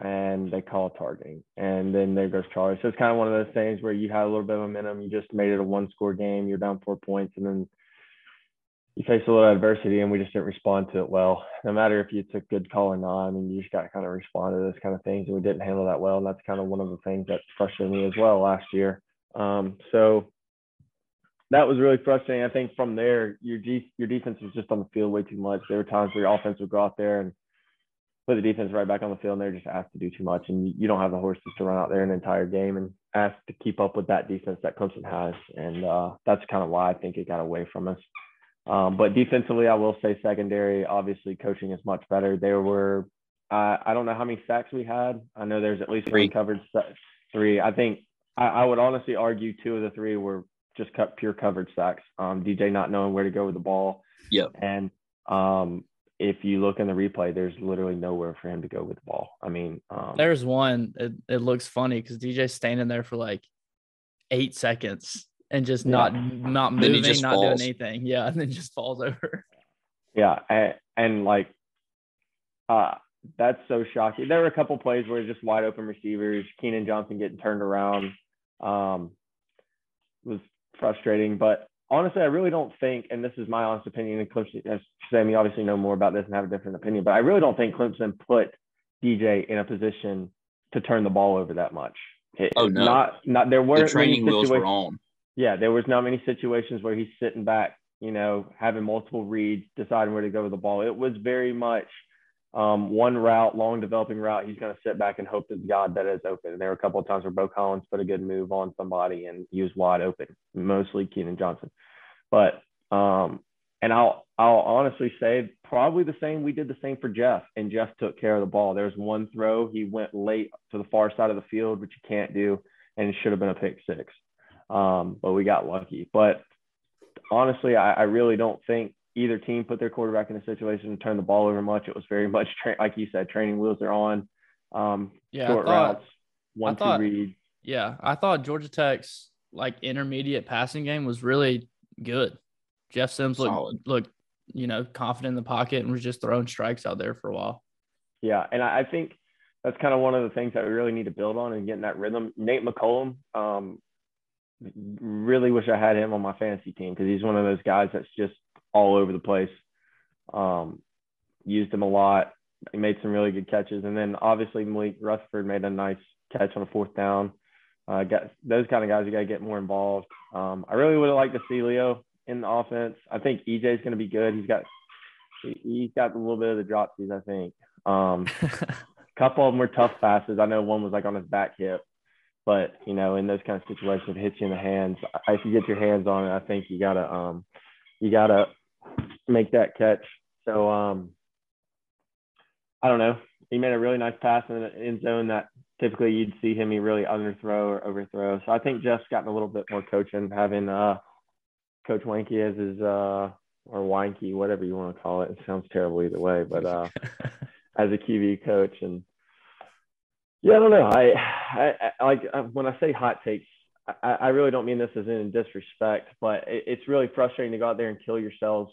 and they call targeting. And then there goes Charlie. So it's kind of one of those things where you had a little bit of momentum, you just made it a one score game, you're down four points, and then you face a little adversity and we just didn't respond to it well. No matter if it's a good call or not, I mean, you just got kind of respond to those kind of things, and we didn't handle that well. And that's kind of one of the things that frustrated me as well last year. Um, so that was really frustrating. I think from there, your G, your defense was just on the field way too much. There were times where your offense would go out there and put the defense right back on the field, and they're just asked to do too much, and you don't have the horses to run out there an entire game and asked to keep up with that defense that Clemson has, and uh, that's kind of why I think it got away from us. Um, but defensively, I will say secondary, obviously coaching is much better. There were, uh, I don't know how many sacks we had. I know there's at least three covered three. I think I, I, would honestly argue two of the three were just cut pure coverage sacks. Um, DJ not knowing where to go with the ball. Yeah. And um, if you look in the replay, there's literally nowhere for him to go with the ball. I mean, um, there's one. It, it looks funny because DJ's standing there for like eight seconds and just yeah. not not moving, not falls. doing anything. Yeah, and then just falls over. Yeah, and, and like, uh, that's so shocking. There were a couple plays where just wide open receivers, Keenan Johnson getting turned around, um, was frustrating. But honestly, I really don't think, and this is my honest opinion, and Clemson, as Sammy obviously know more about this and have a different opinion, but I really don't think Clemson put DJ in a position to turn the ball over that much. It, oh no! Not not there weren't the training wheels were on yeah, there was not many situations where he's sitting back, you know, having multiple reads, deciding where to go with the ball. It was very much um, one route, long developing route. He's going to sit back and hope to God that is open. And there were a couple of times where Beaux Collins put a good move on somebody and he was wide open, mostly Keenan Johnson. But um, and I'll I'll honestly say probably the same. We did the same for Jeff, and Jeff took care of the ball. There's one throw he went late to the far side of the field, which you can't do, and it should have been a pick six um, but we got lucky. But honestly, I, I, really don't think either team put their quarterback in a situation to turn the ball over much. It was very much, tra- like you said, training wheels are on. Um, yeah, short thought, routes, one thought, two reads. Yeah, I thought Georgia Tech's like intermediate passing game was really good. Jeff Sims looked looked you know confident in the pocket and was just throwing strikes out there for a while. Yeah, and I, I think that's kind of one of the things that we really need to build on and getting that rhythm. Nate McCollum, um, really wish I had him on my fantasy team because he's one of those guys that's just all over the place. Um, used him a lot. He made some really good catches, and then obviously Malik Rutherford made a nice catch on a fourth down. Uh, got those kind of guys. You got to get more involved. Um, I really would have liked to see Leo in the offense. I think EJ is going to be good. He's got he's got a little bit of the dropsies. I think. Um, a couple of them were tough passes. I know one was like on his back hip, but you know, in those kind of situations, it hits you in the hands. If you get your hands on it, I think you gotta um, you gotta make that catch. So um, I don't know. he made a really nice pass in the end zone that typically you'd see him he really underthrow or overthrow. So I think Jeff's gotten a little bit more coaching, having uh, Coach Wanky as his uh, or Wanky, whatever you want to call it. It sounds terrible either way, but uh, as a QB coach and yeah, I don't know. I, I, I like uh, when I say hot takes, I, I really don't mean this as in disrespect, but it, it's really frustrating to go out there and kill yourselves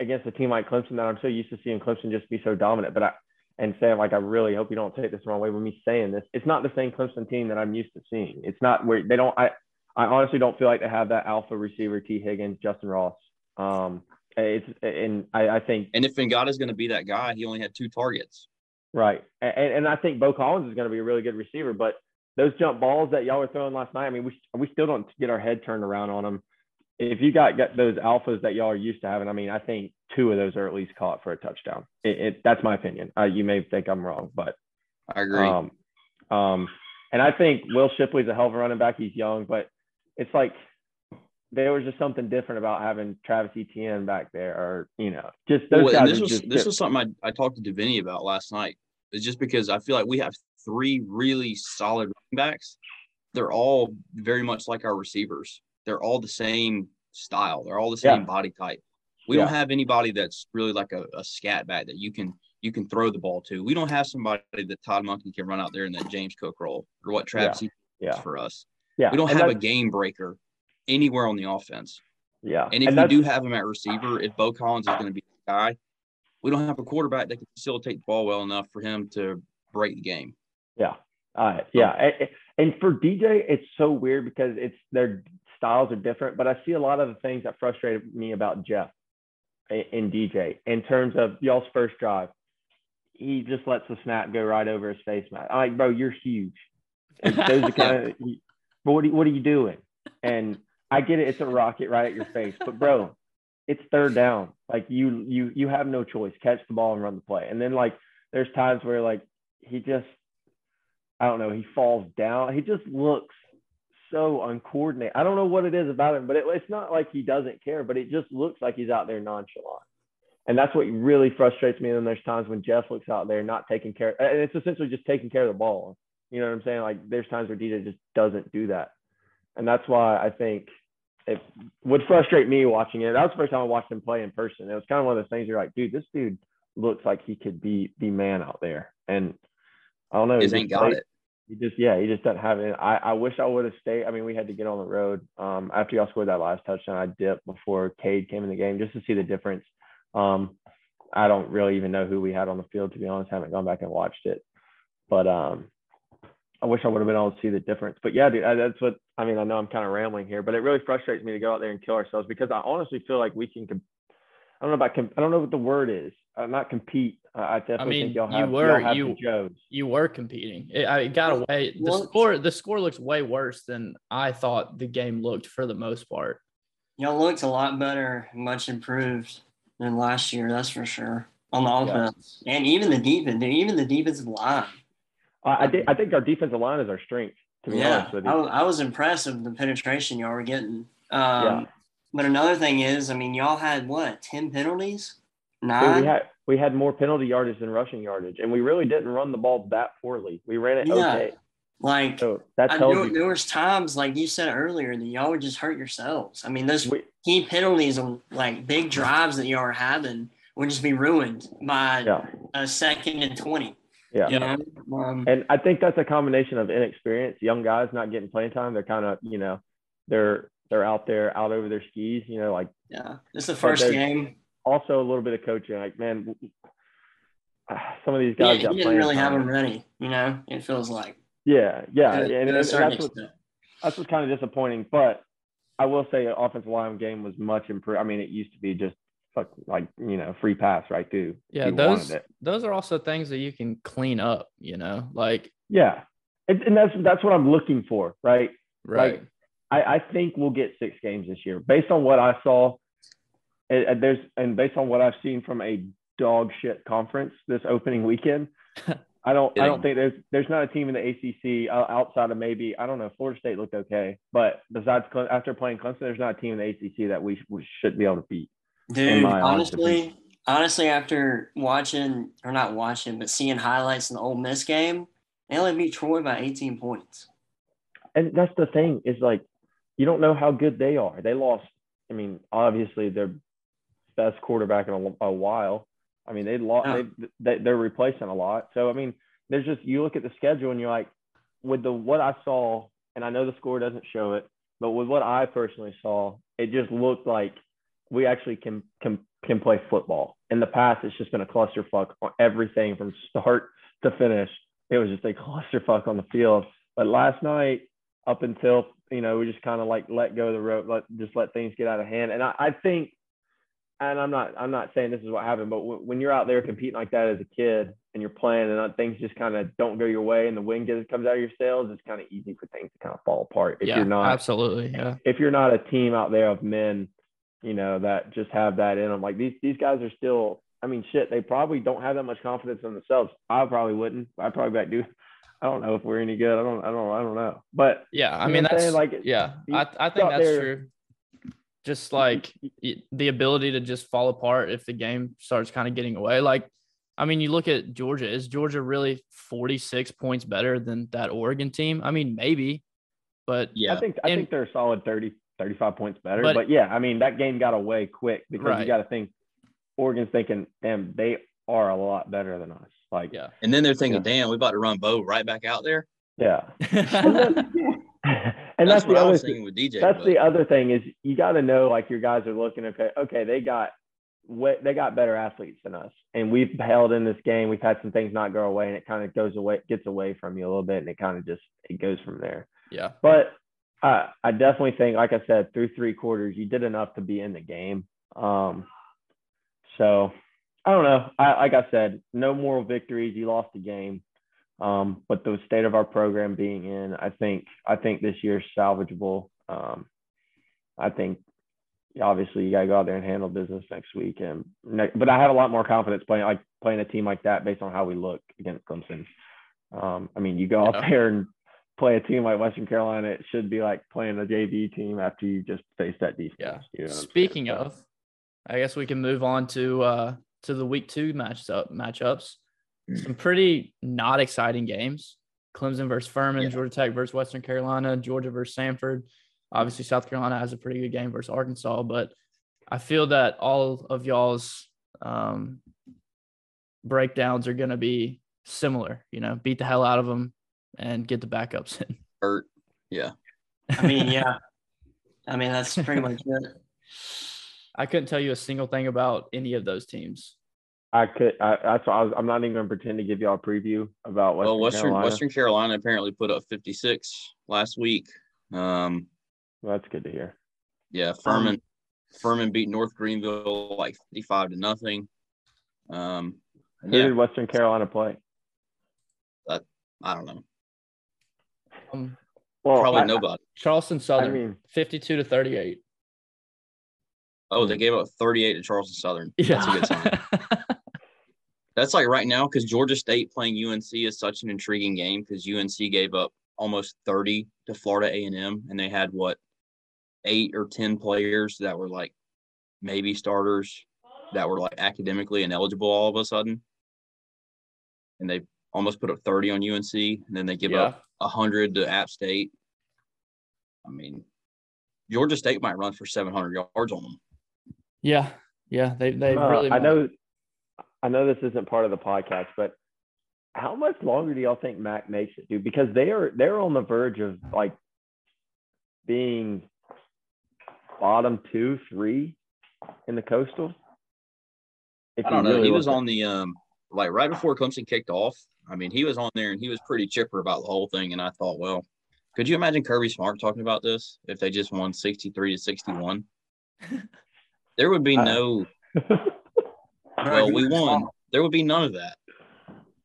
against a team like Clemson that I'm so used to seeing Clemson just be so dominant. But I and saying like I really hope you don't take this the wrong way with me saying this. It's not the same Clemson team that I'm used to seeing. It's not where they don't. I I honestly don't feel like they have that alpha receiver Tee Higgins, Justin Ross. Um, it's and I, I think and if is going to be that guy, he only had two targets. Right, and, and I think Beaux Collins is going to be a really good receiver, but those jump balls that y'all were throwing last night, I mean, we we still don't get our head turned around on them. If you got, got those alphas that y'all are used to having, I mean, I think two of those are at least caught for a touchdown. It, it that's my opinion. Uh, you may think I'm wrong, but I agree. Um, um, and I think Will Shipley's a hell of a running back. He's young, but it's like there was just something different about having Travis Etienne back there, or you know, just those well, guys. This was this different. was something I, I talked to Davini about last night. It's just because I feel like we have three really solid running backs. They're all very much like our receivers. They're all the same style. They're all the same yeah. body type. We yeah. don't have anybody that's really like a, a scat back that you can you can throw the ball to. We don't have somebody that Todd Monken can run out there in that James Cook role or what Travis yeah. yeah. for us. Yeah. We don't and have a game breaker anywhere on the offense. Yeah. And if and we do have him at receiver, if Beaux Collins is going to be the guy, we don't have a quarterback that can facilitate the ball well enough for him to break the game. Yeah. Uh, yeah. And for DJ, it's so weird because it's their styles are different, but I see a lot of the things that frustrated me about Jeff in DJ in terms of y'all's first drive. He just lets the snap go right over his face mask. I'm like, bro, you're huge. And those are kind of, but what are, what are you doing? And I get it, it's a rocket right at your face, but bro, it's third down. Like you, you, you have no choice. Catch the ball and run the play. And then like, there's times where like he just, I don't know, he falls down. He just looks so uncoordinated. I don't know what it is about him, but it, it's not like he doesn't care, but it just looks like he's out there nonchalant. And that's what really frustrates me. And then there's times when Jeff looks out there not taking care, and it's essentially just taking care of the ball. You know what I'm saying? Like there's times where DJ just doesn't do that. And that's why I think it would frustrate me watching it. That was the first time I watched him play in person. It was kind of one of those things you're like, dude, this dude looks like he could be the man out there. And I don't know. He ain't got played, it. He just yeah, he just doesn't have it. I, I wish I would have stayed. I mean, we had to get on the road. Um, after y'all scored that last touchdown, I dipped before Cade came in the game just to see the difference. Um, I don't really even know who we had on the field to be honest. I haven't gone back and watched it, but um, I wish I would have been able to see the difference. But yeah, dude, that's what I mean. I know I'm kind of rambling here, but it really frustrates me to go out there and kill ourselves because I honestly feel like we can. I don't know about. I don't know what the word is. Uh, not compete. Uh, I definitely I mean, think y'all have, you were have you you were competing. It, I got away. The score the score looks way worse than I thought the game looked for the most part. Y'all looked a lot better, much improved than last year. That's for sure on the offense yeah. and even the defense. Even the defensive line. I, I, I think our defensive line is our strength. To be yeah, honest with you. I, I was impressed with the penetration y'all were getting. Um, yeah. But another thing is, I mean, y'all had what ten penalties? Nine. we had we had more penalty yardage than rushing yardage, and we really didn't run the ball that poorly. We ran it yeah. okay. Like so that tells you. There was times, like you said earlier, that y'all would just hurt yourselves. I mean, those we, key penalties on like big drives that y'all are having would just be ruined by yeah. a second and twenty. Yeah. You know? um, and I think that's a combination of inexperience, young guys not getting playing time. They're kind of, you know, they're they're out there out over their skis, you know, like yeah. This is the first game. Also a little bit of coaching. Like, man, ah, some of these guys yeah, got didn't really time. have them ready, you know, it feels like. Yeah, yeah. and, and, and that's, what, that's what's kind of disappointing. But I will say offensive line game was much improved. I mean, it used to be just like you know free pass right through. Yeah, those those are also things that you can clean up. You know, like yeah, and, and that's that's what I'm looking for, right? Right. Like, I I think we'll get six games this year based on what I saw. And there's and based on what I've seen from a dog shit conference this opening weekend. I don't. I don't think there's there's not a team in the ACC uh, outside of maybe I don't know. Florida State looked okay, but besides after playing Clemson, there's not a team in the ACC that we, we should be able to beat. Dude, honestly, honestly, after watching or not watching, but seeing highlights in the Ole Miss game, they only beat Troy by 18 points. And that's the thing is like, you don't know how good they are. They lost. I mean, obviously their best quarterback in a, a while. I mean, they lost. Yeah. They, they they're replacing a lot. So I mean, there's just you look at the schedule and you're like, with the what I saw, and I know the score doesn't show it, but with what I personally saw, it just looked like we actually can can can play football. In the past, it's just been a clusterfuck on everything from start to finish. It was just a clusterfuck on the field. But last night, up until you know, we just kind of like let go of the rope, let just let things get out of hand. And I, I think, and I'm not I'm not saying this is what happened, but w- when you're out there competing like that as a kid and you're playing and uh, things just kind of don't go your way and the wind gets comes out of your sails, it's kind of easy for things to kind of fall apart if yeah, you're not absolutely. Yeah. if you're not a team out there of men, you know, that just have that in them. Like these these guys are still. I mean, shit, they probably don't have that much confidence in themselves. I probably wouldn't. I probably back do. I don't know if we're any good. I don't. I don't. I don't know. But Yeah. I mean, what I'm that's saying? Like, yeah. I, I think that's there- true. Just like the ability to just fall apart if the game starts kind of getting away. Like, I mean, you look at Georgia. Is Georgia really 46 points better than that Oregon team? I mean, maybe, but Yeah. I think I And- think they're a solid 30, 35 points better. But- But, yeah, I mean that game got away quick because Right. you got to think Oregon's thinking, damn, they are a lot better than us. Like, yeah. And then they're thinking, Yeah. damn, we about to run Bo right back out there. yeah. and that's, what the I other was thing. thinking with DJ. that's the other thing is you got to know like your guys are looking okay okay they got way, they got better athletes than us and we've held in this game we've had some things not go away and it kind of goes away gets away from you a little bit and it kind of just it goes from there yeah. but I I definitely think like I said through three quarters you did enough to be in the game um so I don't know I like I said no moral victories you lost the game um, but the state of our program being in, I think I think this year's salvageable. Um, I think obviously you gotta go out there and handle business next week. And but I have a lot more confidence playing like playing a team like that based on how we look against Clemson. Um, I mean, you go out Yeah. there and play a team like Western Carolina, it should be like playing a JV team after you just face that defense. Yeah. you know what I'm saying? Speaking of, I guess we can move on to uh to the week two matchup matchups. Some pretty not exciting games. Clemson versus Furman, Yeah. Georgia Tech versus Western Carolina, Georgia versus Samford. Obviously, South Carolina has a pretty good game versus Arkansas, but I feel that all of y'all's um, breakdowns are going to be similar. You know, beat the hell out of them and get the backups in. hurt. Yeah. I mean, yeah. I mean, that's pretty much it. I couldn't tell you a single thing about any of those teams. I could. I, that's. I was, I'm not even going to pretend to give y'all a preview about Western well, Western Carolina. Western Carolina apparently put up 56 last week. Um, Well, that's good to hear. yeah, Furman Furman beat North Greenville like 55 to nothing. Um, and Who yeah, did Western Carolina play? I don't know. Um, Well, Probably I, nobody. Charleston I Southern, mean, 52 to 38. Oh, they gave up 38 to Charleston Southern. Yeah. That's a good sign. That's like right now because Georgia State playing UNC is such an intriguing game because UNC gave up almost 30 to Florida A&M and they had what eight or 10 players that were like maybe starters that were like academically ineligible all of a sudden. And they almost put up 30 on UNC and then they give yeah. up 100 to App State. I mean, Georgia State might run for 700 yards on them. Yeah. Yeah. They, they uh, really, I know, I know this isn't part of the podcast, but how much longer do y'all think Mack makes it, dude? Because they are they're on the verge of like being bottom two, three in the coastal. If I don't you know. really He was on the um like right before Clemson kicked off. I mean, he was on there and he was pretty chipper about the whole thing. And I thought, well, could you imagine Kirby Smart talking about this if they just won sixty three to sixty one? There would be no. Well, we won. There would be none of that.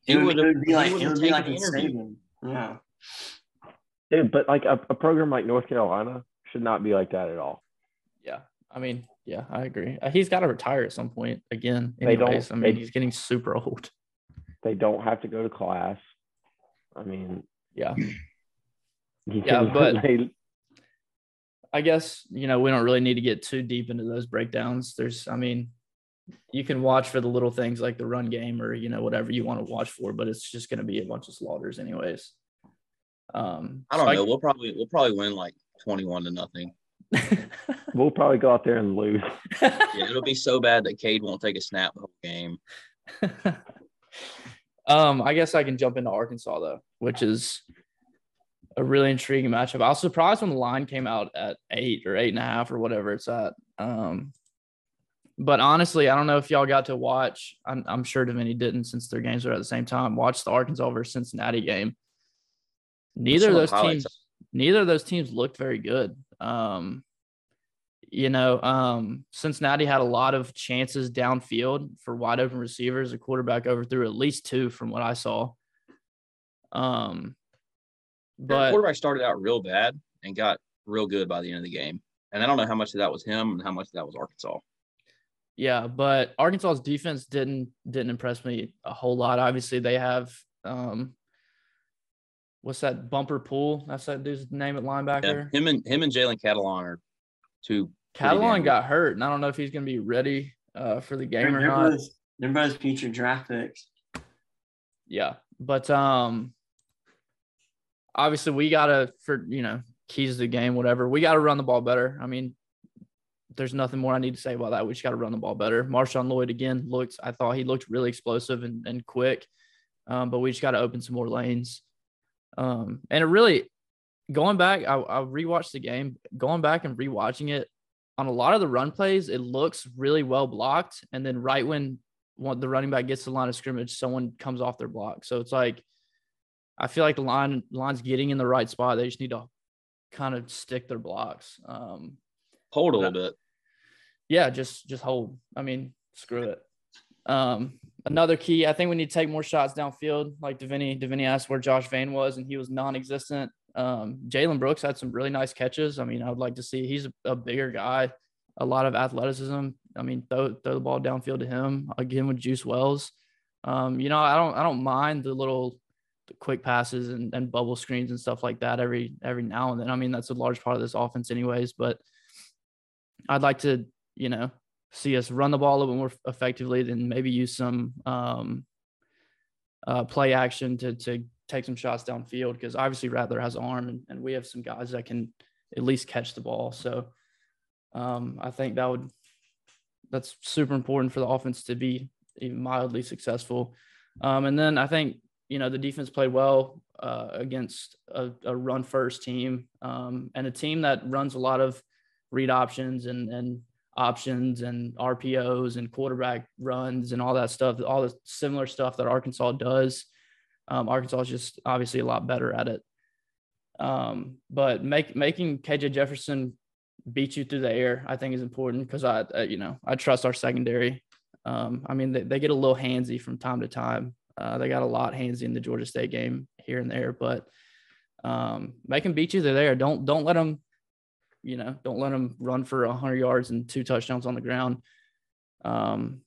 He It would, would've- it would be like it would've be like taken interview. Yeah. Dude, but like a, a program like North Carolina should not be like that at all. Yeah. I mean, yeah, I agree. Uh, He's got to retire at some point again. They don't- Anyways, I mean, they- he's getting super old. They don't have to go to class. I mean, Yeah. Yeah, but- they, I guess, you know, we don't really need to get too deep into those breakdowns. There's, I mean, you can watch for the little things like the run game or you know whatever you want to watch for, but it's just going to be a bunch of slaughters anyways. Um, I don't so know. We'll probably we'll probably win like twenty one to nothing. We'll probably go out there and lose. Yeah, it'll be so bad that Cade won't take a snap the whole game. um, I guess I can jump into Arkansas though, which is a really intriguing matchup. I was surprised when the line came out at eight or eight and a half or whatever it's at. Um, but honestly, I don't know if y'all got to watch. I'm, I'm sure Davini didn't since their games were at the same time. Watch the Arkansas versus Cincinnati game. Neither of those teams, neither of those teams looked very good. Um, you know, um, Cincinnati had a lot of chances downfield for wide open receivers. The quarterback overthrew at least two from what I saw. Um, Their but quarterback started out real bad and got real good by the end of the game. And I don't know how much of that was him and how much of that was Arkansas. yeah, but Arkansas's defense didn't didn't impress me a whole lot. Obviously, they have um, what's that bumper pool? That's that dude's name at Yeah, linebacker. him and him and Jalen Catalon are two. pretty damn Catalon got hurt, and I don't know if he's going to be ready uh, for the game They're, or they're not. both, they're both future draft picks. Yeah, but um, obviously we gotta for you know keys to the game, whatever. We gotta run the ball better. I mean, there's nothing more I need to say about that. We just gotta run the ball better. Marshawn Lloyd again looked. I thought he looked really explosive and, and quick, um, but we just gotta open some more lanes. Um, and it really going back, I, I rewatched the game. Going back and rewatching it on a lot of the run plays, it looks really well blocked. And then right when the running back gets the line of scrimmage, someone comes off their block. So it's like I feel like the line line's getting in the right spot. They just need to kind of stick their blocks. Um, Hold a little bit. yeah, just just hold. I mean, screw it. Um, another key, I think we need to take more shots downfield. Like Davini, Davini asked where Josh Vann was, and he was non-existent. Um, Jalen Brooks had some really nice catches. I mean, I would like to see he's a, a bigger guy, a lot of athleticism. I mean, throw throw the ball downfield to him again with Juice Wells. Um, you know, I don't I don't mind the little quick passes and, and bubble screens and stuff like that every every now and then. I mean, that's a large part of this offense, anyways. But I'd like to, you know, see us run the ball a little bit more effectively, than maybe use some um, uh, play action to to take some shots downfield because obviously Rattler has arm and, and we have some guys that can at least catch the ball. So um, I think that would that's super important for the offense to be even mildly successful. Um, and then I think you know the defense played well uh, against a, a run first team um, and a team that runs a lot of read options and and options and RPOs and quarterback runs and all that stuff, all the similar stuff that Arkansas does. Um, Arkansas is just obviously a lot better at it. Um, but make, making KJ Jefferson beat you through the air, I think is important because I, you know, I trust our secondary. Um, I mean, they, they get a little handsy from time to time. Uh, they got a lot handsy in the Georgia State game here and there, but um, make them beat you They're there. Don't don't let them, you know, don't let them run for 100 yards and two touchdowns on the ground. Um,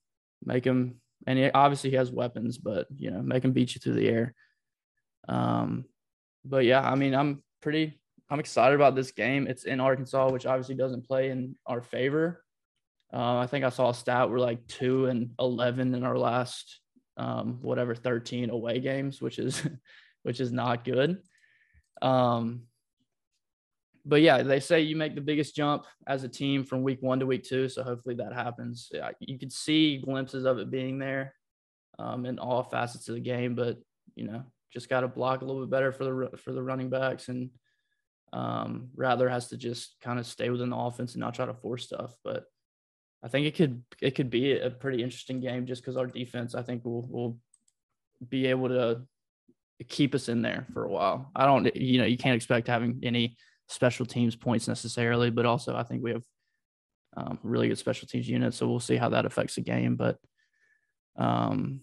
make him, and he, obviously he has weapons, but you know, make him beat you through the air. Um, but yeah, I mean, I'm pretty, I'm excited about this game. It's in Arkansas, which obviously doesn't play in our favor. Uh, I think I saw a stat we're like two and 11 in our last, um, whatever, 13 away games, which is, which is not good. Um, but yeah, they say you make the biggest jump as a team from week one to week two. So hopefully that happens. Yeah, you could see glimpses of it being there um, in all facets of the game, but you know, just got to block a little bit better for the for the running backs, and um, Rattler has to just kind of stay within the offense and not try to force stuff. But I think it could it could be a pretty interesting game just because our defense I think will will be able to keep us in there for a while. I don't you know you can't expect having any special teams points necessarily, but also I think we have um, really good special teams units, so we'll see how that affects the game. But um,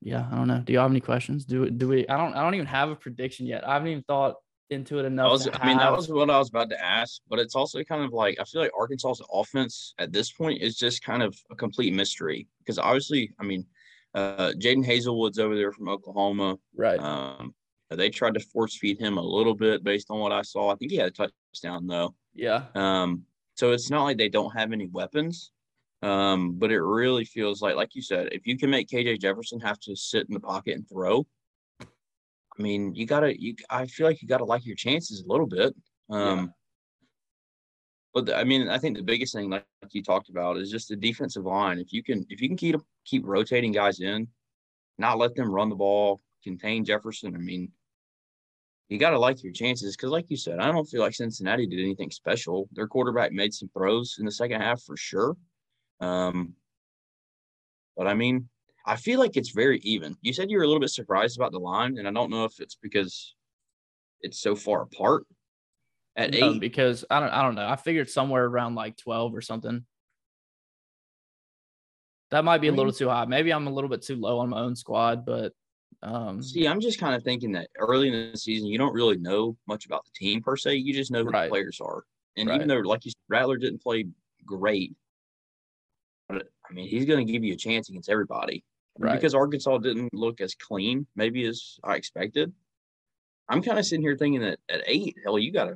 yeah, I don't know. Do you have any questions? Do do we? I don't. I don't even have a prediction yet. I haven't even thought into it enough. was, I mean, that was what I was about to ask, but it's also kind of like I feel like Arkansas's offense at this point is just kind of a complete mystery because obviously, I mean, uh, Jadon Haselwood's over there from Oklahoma. right. Um, they tried to force feed him a little bit based on what I saw. I think he had a touchdown though. yeah. Um, So it's not like they don't have any weapons. Um, but it really feels like, like you said, if you can make KJ Jefferson have to sit in the pocket and throw, I mean, you gotta, you, I feel like you gotta like your chances a little bit. Um, yeah. But the, I mean, I think the biggest thing, like you talked about, is just the defensive line. If you can, if you can keep keep rotating guys in, not let them run the ball, contain Jefferson. I mean, you got to like your chances because, like you said, I don't feel like Cincinnati did anything special. Their quarterback made some throws in the second half for sure. Um, but I mean, I feel like it's very even. You said you were a little bit surprised about the line, and I don't know if it's because it's so far apart at no, eight. Because I don't, I don't know. I figured somewhere around like twelve or something. That might be a little too high. Maybe I'm a little bit too low on my own squad, but um, see, I'm just kind of thinking that early in the season, you don't really know much about the team per se. You just know who right. the players are, and right. even though, like you said, Rattler didn't play great, but I mean, he's going to give you a chance against everybody. Right. Because Arkansas didn't look as clean, maybe as I expected. I'm kind of sitting here thinking that at eight, hell, you got a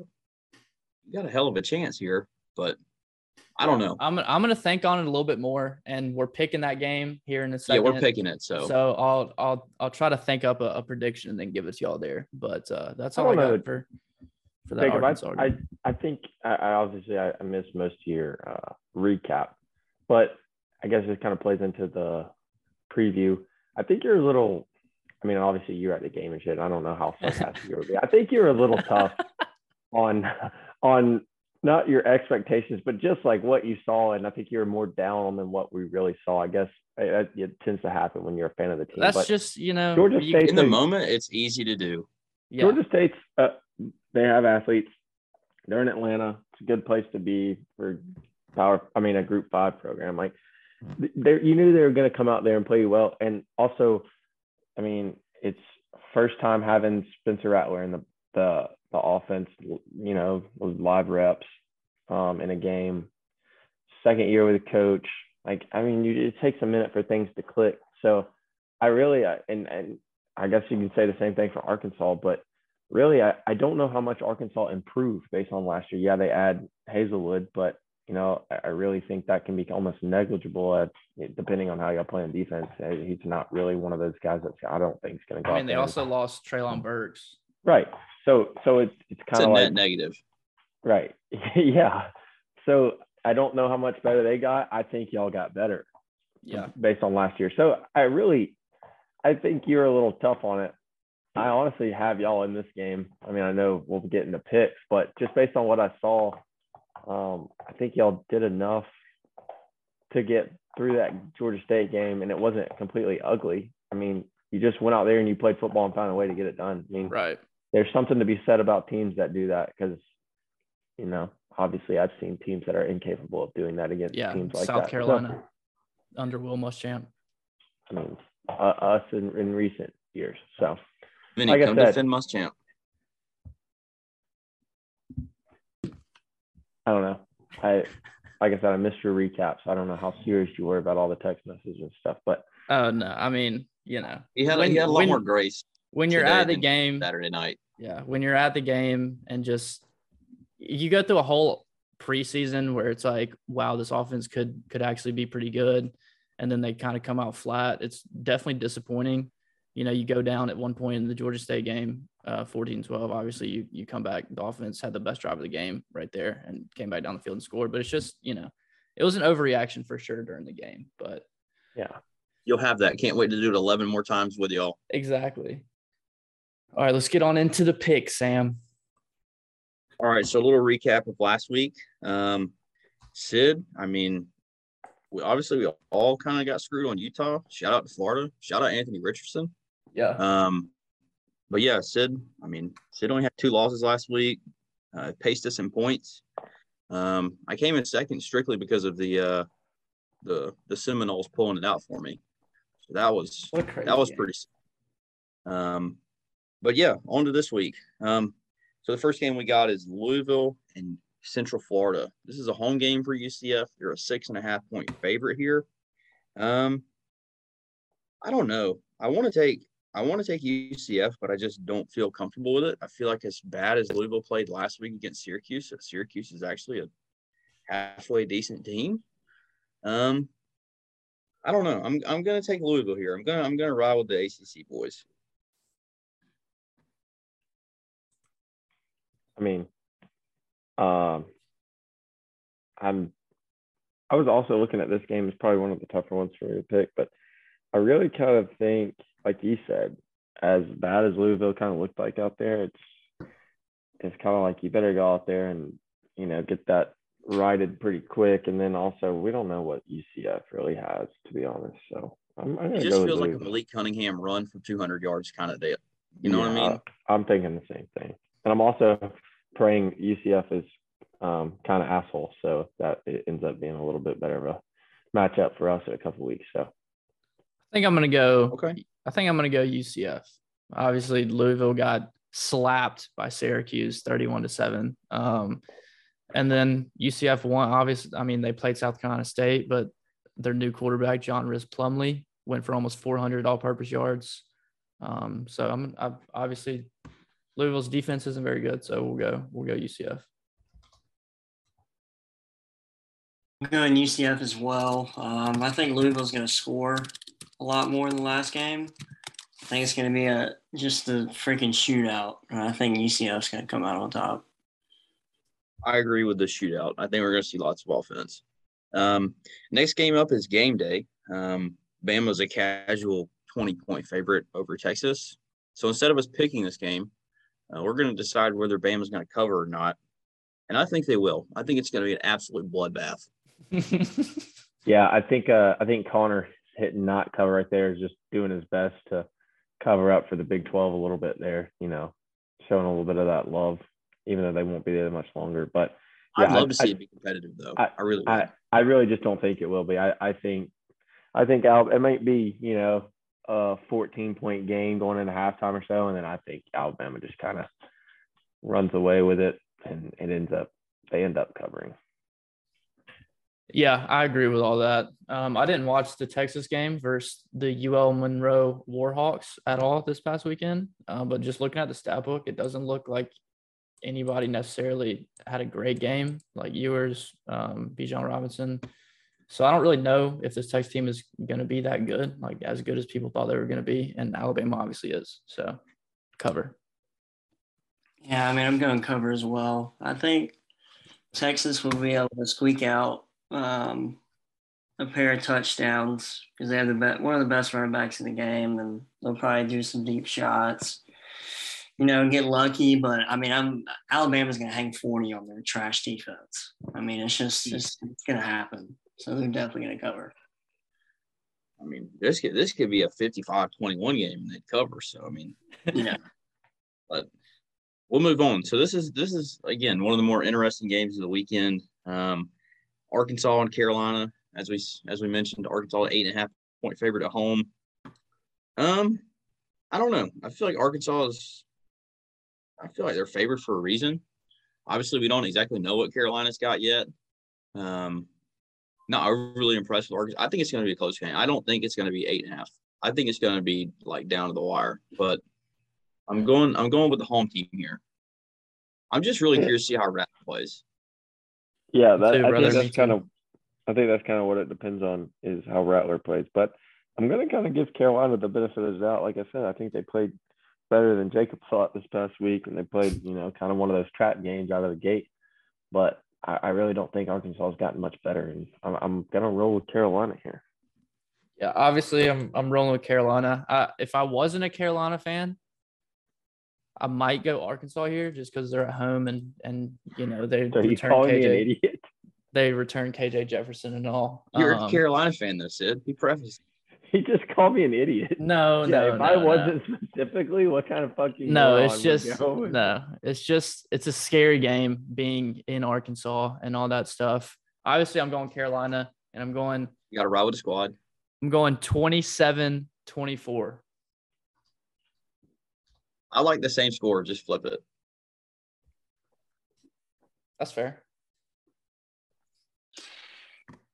you got a hell of a chance here, but I don't know. I'm I'm gonna think on it a little bit more, and we're picking that game here in a second. Yeah, we're picking it. So so I'll I'll I'll try to think up a, a prediction and then give it to y'all there. But uh, that's all I, I got know. for for that Arkansas I, I, I think I, I obviously I, I missed most of your uh, recap, but I guess this kind of plays into the preview. I think you're a little. I mean, obviously you're at the game and shit. I don't know how sarcastic you would be. I think you're a little tough on on not your expectations, but just like what you saw, and I think you're more down on than what we really saw. I guess it, it tends to happen when you're a fan of the team. That's but just you know Georgia State in the moment. It's easy to do. Yeah. Georgia State's uh, they have athletes. They're in Atlanta. It's a good place to be for power. I mean, a Group Five program. Like, they you knew they were going to come out there and play well, and also, I mean, it's first time having Spencer Rattler in the the the offense, you know, with live reps um, in a game. Second year with a coach, like I mean, you, it takes a minute for things to click. So I really, and and I guess you can say the same thing for Arkansas, but really, I, I don't know how much Arkansas improved based on last year. Yeah, they add Haselwood, but you know, I, I really think that can be almost negligible at depending on how you're playing defense. Uh, he's not really one of those guys that I don't think is going to go. I mean, they also lost Treylon Burks. Right. So so it's it's kind of like negative. Right. yeah. So I don't know how much better they got. I think y'all got better. Yeah. Based on last year. So I really I think you're a little tough on it. I honestly have y'all in this game. I mean, I know we'll get into picks, but just based on what I saw, um, I think y'all did enough to get through that Georgia State game, and it wasn't completely ugly. I mean, you just went out there and you played football and found a way to get it done. I mean, right. There's something to be said about teams that do that because, you know, obviously I've seen teams that are incapable of doing that against yeah, teams like South that. Carolina so, under Will Muschamp. I mean, uh, us in, in recent years. So, Vinny, like come said, defend Muschamp. I don't know. I like I said, I missed your recaps. I don't know how serious you were about all the text messages and stuff, but oh no, I mean, you know, he had, when, he had a lot when, more grace when you're at the game Saturday night. Yeah, when you're at the game and just you go through a whole preseason where it's like, wow, this offense could could actually be pretty good, and then they kind of come out flat. It's definitely disappointing. You know, you go down at one point in the Georgia State game, uh, 14-12. Obviously, you you come back. The offense had the best drive of the game right there and came back down the field and scored. But it's just, you know, it was an overreaction for sure during the game. But yeah, you'll have that. Can't wait to do it 11 more times with y'all. Exactly. All right, let's get on into the pick, Sam. All right, so a little recap of last week. Um, Sid, I mean, we, obviously we all kind of got screwed on Utah. Shout out to Florida. Shout out Anthony Richardson. Yeah. Um, but yeah, Sid. I mean, Sid only had two losses last week. Uh, paced us in points. Um, I came in second strictly because of the uh, the the Seminoles pulling it out for me. So that was that was game. pretty. Um, but yeah, on to this week. Um, so the first game we got is Louisville and Central Florida. This is a home game for UCF. They're a six and a half point favorite here. Um, I don't know. I want to take I want to take UCF, but I just don't feel comfortable with it. I feel like as bad as Louisville played last week against Syracuse, Syracuse is actually a halfway decent team. Um, I don't know. I'm I'm gonna take Louisville here. I'm gonna I'm gonna ride with the ACC boys. I mean, um, I'm. I was also looking at this game as probably one of the tougher ones for me to pick, but I really kind of think, like you said, as bad as Louisville kind of looked like out there, it's it's kind of like you better go out there and you know get that righted pretty quick, and then also we don't know what UCF really has to be honest. So I'm, I'm it just feels like a Malik Cunningham run for 200 yards kind of deal. You know yeah, what I mean? I'm thinking the same thing, and I'm also praying UCF is um, kind of asshole, so that it ends up being a little bit better of a matchup for us in a couple weeks. So I think I'm gonna go. Okay. I think I'm gonna go UCF. Obviously, Louisville got slapped by Syracuse, 31 to seven. Um, and then UCF won. Obviously, I mean they played South Carolina State, but their new quarterback John Rhys Plumlee, went for almost 400 all-purpose yards. Um, so I'm I've, obviously Louisville's defense isn't very good, so we'll go we'll go UCF. I'm going UCF as well. Um, I think Louisville's going to score a lot more than the last game. I think it's going to be a just a freaking shootout. I think UCF's going to come out on top. I agree with the shootout. I think we're going to see lots of offense. Um, next game up is game day. Um, Bama's a casual 20 point favorite over Texas. So instead of us picking this game, uh, we're going to decide whether Bama's going to cover or not. And I think they will. I think it's going to be an absolute bloodbath. yeah, I think uh, I think Connor hitting not cover right there is just doing his best to cover up for the Big 12 a little bit there, you know, showing a little bit of that love, even though they won't be there much longer. But yeah, I'd love I, to see I, it be competitive though. I, I really, I, I, really just don't think it will be. I, I think, I think Al, it might be, you know, a 14 point game going into halftime or so, and then I think Alabama just kind of runs away with it, and it ends up they end up covering. Yeah, I agree with all that. Um, I didn't watch the Texas game versus the UL Monroe Warhawks at all this past weekend, uh, but just looking at the stat book, it doesn't look like anybody necessarily had a great game like Ewers, um, Bijan Robinson. So I don't really know if this Texas team is going to be that good, like as good as people thought they were going to be, and Alabama obviously is. So cover. Yeah, I mean I'm going to cover as well. I think Texas will be able to squeak out um, a pair of touchdowns because they have the best, one of the best running backs in the game, and they'll probably do some deep shots. You know, and get lucky, but I mean, I'm Alabama's going to hang 40 on their trash defense. I mean, it's just it's, it's going to happen. So they're definitely going to cover. I mean, this could this could be a 55-21 game and they'd cover. So I mean, yeah. but we'll move on. So this is this is again one of the more interesting games of the weekend. Um, Arkansas and Carolina, as we as we mentioned, Arkansas eight and a half point favorite at home. Um, I don't know. I feel like Arkansas is. I feel like they're favored for a reason. Obviously, we don't exactly know what Carolina's got yet. Um, not really impressed with Arkansas. I think it's going to be a close game. I don't think it's going to be eight and a half. I think it's going to be like down to the wire. But I'm going. I'm going with the home team here. I'm just really curious to see how Rat plays. Yeah, that, I think that's kind of I think that's kind of what it depends on is how Rattler plays. But I'm going to kind of give Carolina the benefit of the doubt. Like I said, I think they played better than Jacob thought this past week, and they played you know kind of one of those trap games out of the gate. But I, I really don't think Arkansas has gotten much better, and I'm, I'm going to roll with Carolina here. Yeah, obviously I'm I'm rolling with Carolina. Uh, if I wasn't a Carolina fan, I might go Arkansas here just because they're at home and and you know they so return KJ. They return KJ Jefferson and all. You're um, a Carolina fan though, Sid. He prefaced. He just called me an idiot. No, yeah, no. If no, I wasn't no. specifically, what kind of fucking no? It's just no. It's just it's a scary game being in Arkansas and all that stuff. Obviously, I'm going Carolina and I'm going. You got to ride with the squad. I'm going 27 24. I like the same score. Just flip it. That's fair.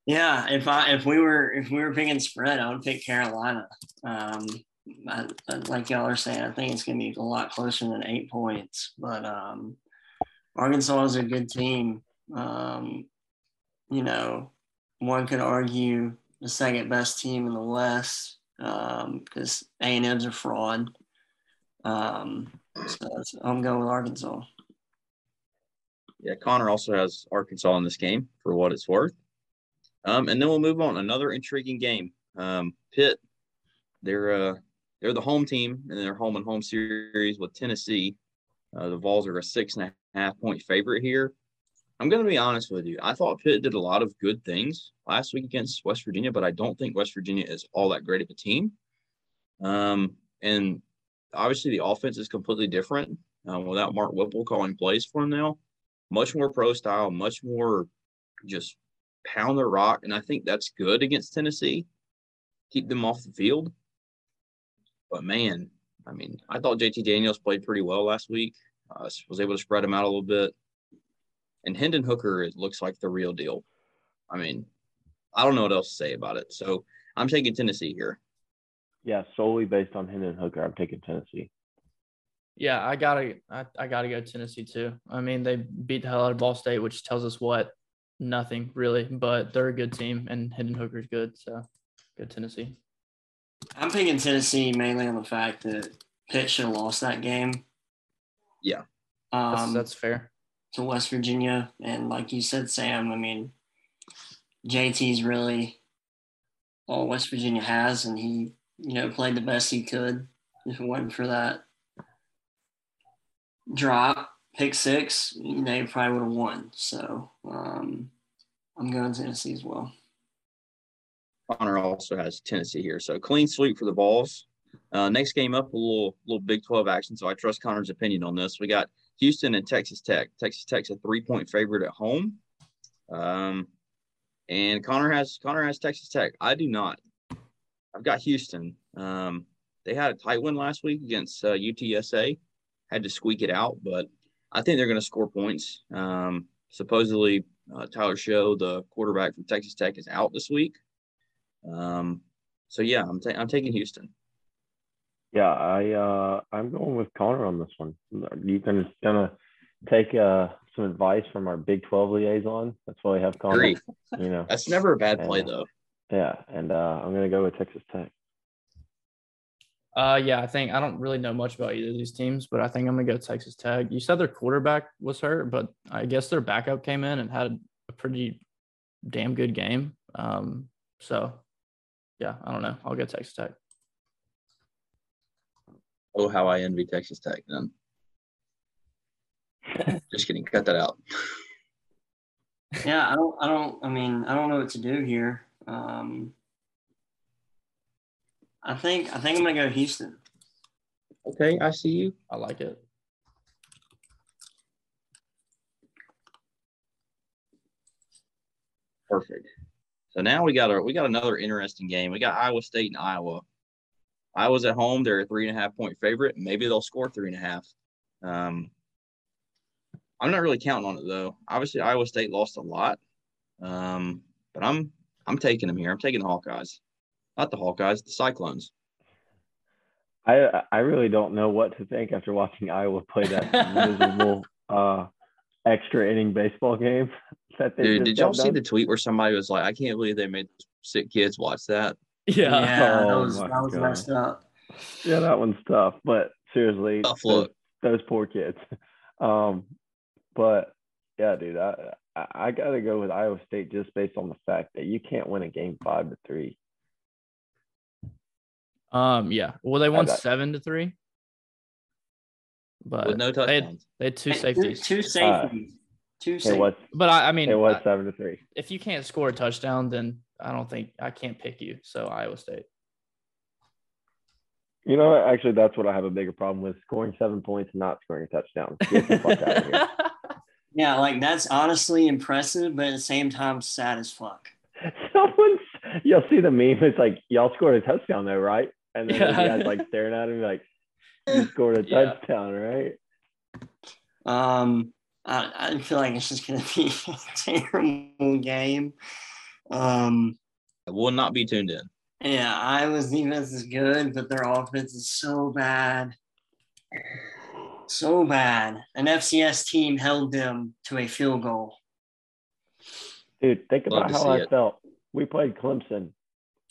Yeah, if I if we were if we were picking spread, I would pick Carolina. Um, I, like y'all are saying, I think it's going to be a lot closer than eight points. But um, Arkansas is a good team. Um, you know, one could argue the second best team in the West because um, A and M's a fraud. Um, so I'm going with Arkansas. Yeah, Connor also has Arkansas in this game for what it's worth. Um, and then we'll move on. Another intriguing game. Um, Pitt, they're uh, they're the home team in their home and home series with Tennessee. Uh, the Vols are a six and a half point favorite here. I'm going to be honest with you. I thought Pitt did a lot of good things last week against West Virginia, but I don't think West Virginia is all that great of a team. Um, and obviously, the offense is completely different uh, without Mark Whipple calling plays for them now. Much more pro style, much more just pound the rock. And I think that's good against Tennessee. Keep them off the field. But man, I mean, I thought JT Daniels played pretty well last week. Uh, was able to spread him out a little bit. And Hendon Hooker it looks like the real deal. I mean, I don't know what else to say about it. So I'm taking Tennessee here. Yeah, solely based on Hendon Hooker, I'm taking Tennessee. Yeah, I gotta, I, I gotta go Tennessee too. I mean, they beat the hell out of Ball State, which tells us what nothing really, but they're a good team, and Hendon Hooker's good, so good Tennessee. I'm picking Tennessee mainly on the fact that Pitt should have lost that game. Yeah, um, that's, that's fair. To West Virginia, and like you said, Sam, I mean, JT's really all West Virginia has, and he, you know, played the best he could. If it wasn't for that drop, pick six, they probably would have won. So um, I'm going Tennessee as well. Connor also has Tennessee here. So clean sweep for the Vols. Uh, next game up, a little little Big 12 action. So I trust Connor's opinion on this. We got Houston and Texas Tech. Texas Tech's a three point favorite at home. Um, and Connor has Connor has Texas Tech. I do not. I've got Houston. Um, they had a tight win last week against uh, UTSA. Had to squeak it out, but I think they're going to score points. Um, supposedly, uh, Tyler Shough, the quarterback from Texas Tech, is out this week. Um, so yeah, I'm ta- I'm taking Houston. Yeah, I uh, I'm going with Connor on this one. You can gonna take uh, some advice from our Big Twelve liaison. That's why we have Connor. Great. You know, that's never a bad play and, though. Yeah, and uh, I'm gonna go with Texas Tech. Uh, yeah, I think I don't really know much about either of these teams, but I think I'm gonna go Texas Tech. You said their quarterback was hurt, but I guess their backup came in and had a pretty damn good game. Um, so yeah, I don't know. I'll go Texas Tech. Oh, how I envy Texas Tech then. Just kidding. Cut that out. Yeah, I don't. I don't. I mean, I don't know what to do here. Um, I think I think I'm gonna go Houston. Okay, I see you. I like it. Perfect. So now we got a we got another interesting game. We got Iowa State and Iowa. Iowa's at home. They're a three and a half point favorite. Maybe they'll score three and a half. Um, I'm not really counting on it though. Obviously, Iowa State lost a lot, um, but I'm I'm taking them here. I'm taking the Hawkeyes not the Hawkeyes, the Cyclones. I I really don't know what to think after watching Iowa play that miserable uh, extra inning baseball game. That they Dude, did y'all see the tweet where somebody was like, "I can't believe they made sick kids watch that." Yeah, yeah, oh, that was that was messed up. Yeah, that one's tough. But seriously, tough those, those, poor kids. Um, but yeah, dude, I I got to go with Iowa State just based on the fact that you can't win a game five to three. Um, yeah. Well, they won seven to three, but With no touchdowns. They had, they had two safeties. Two, two safeties. Uh, two safeties. Was, but I, I mean, it was I, seven to three. If you can't score a touchdown, then I don't think I can't pick you. So Iowa State. You know, actually, that's what I have a bigger problem with: scoring seven points and not scoring a touchdown. yeah, like that's honestly impressive, but at the same time, sad as fuck. Someone's, you'll see the meme. It's like y'all scored a touchdown though, right? And then yeah. the guy's like staring at him like, you scored a touchdown, right? Um, I, I feel like it's just going to be a terrible game. Um, I will not be tuned in. Yeah, Iowa's defense is good, but their offense is so bad. So bad. An FCS team held them to a field goal. Dude, think Love about how I it. felt. We played Clemson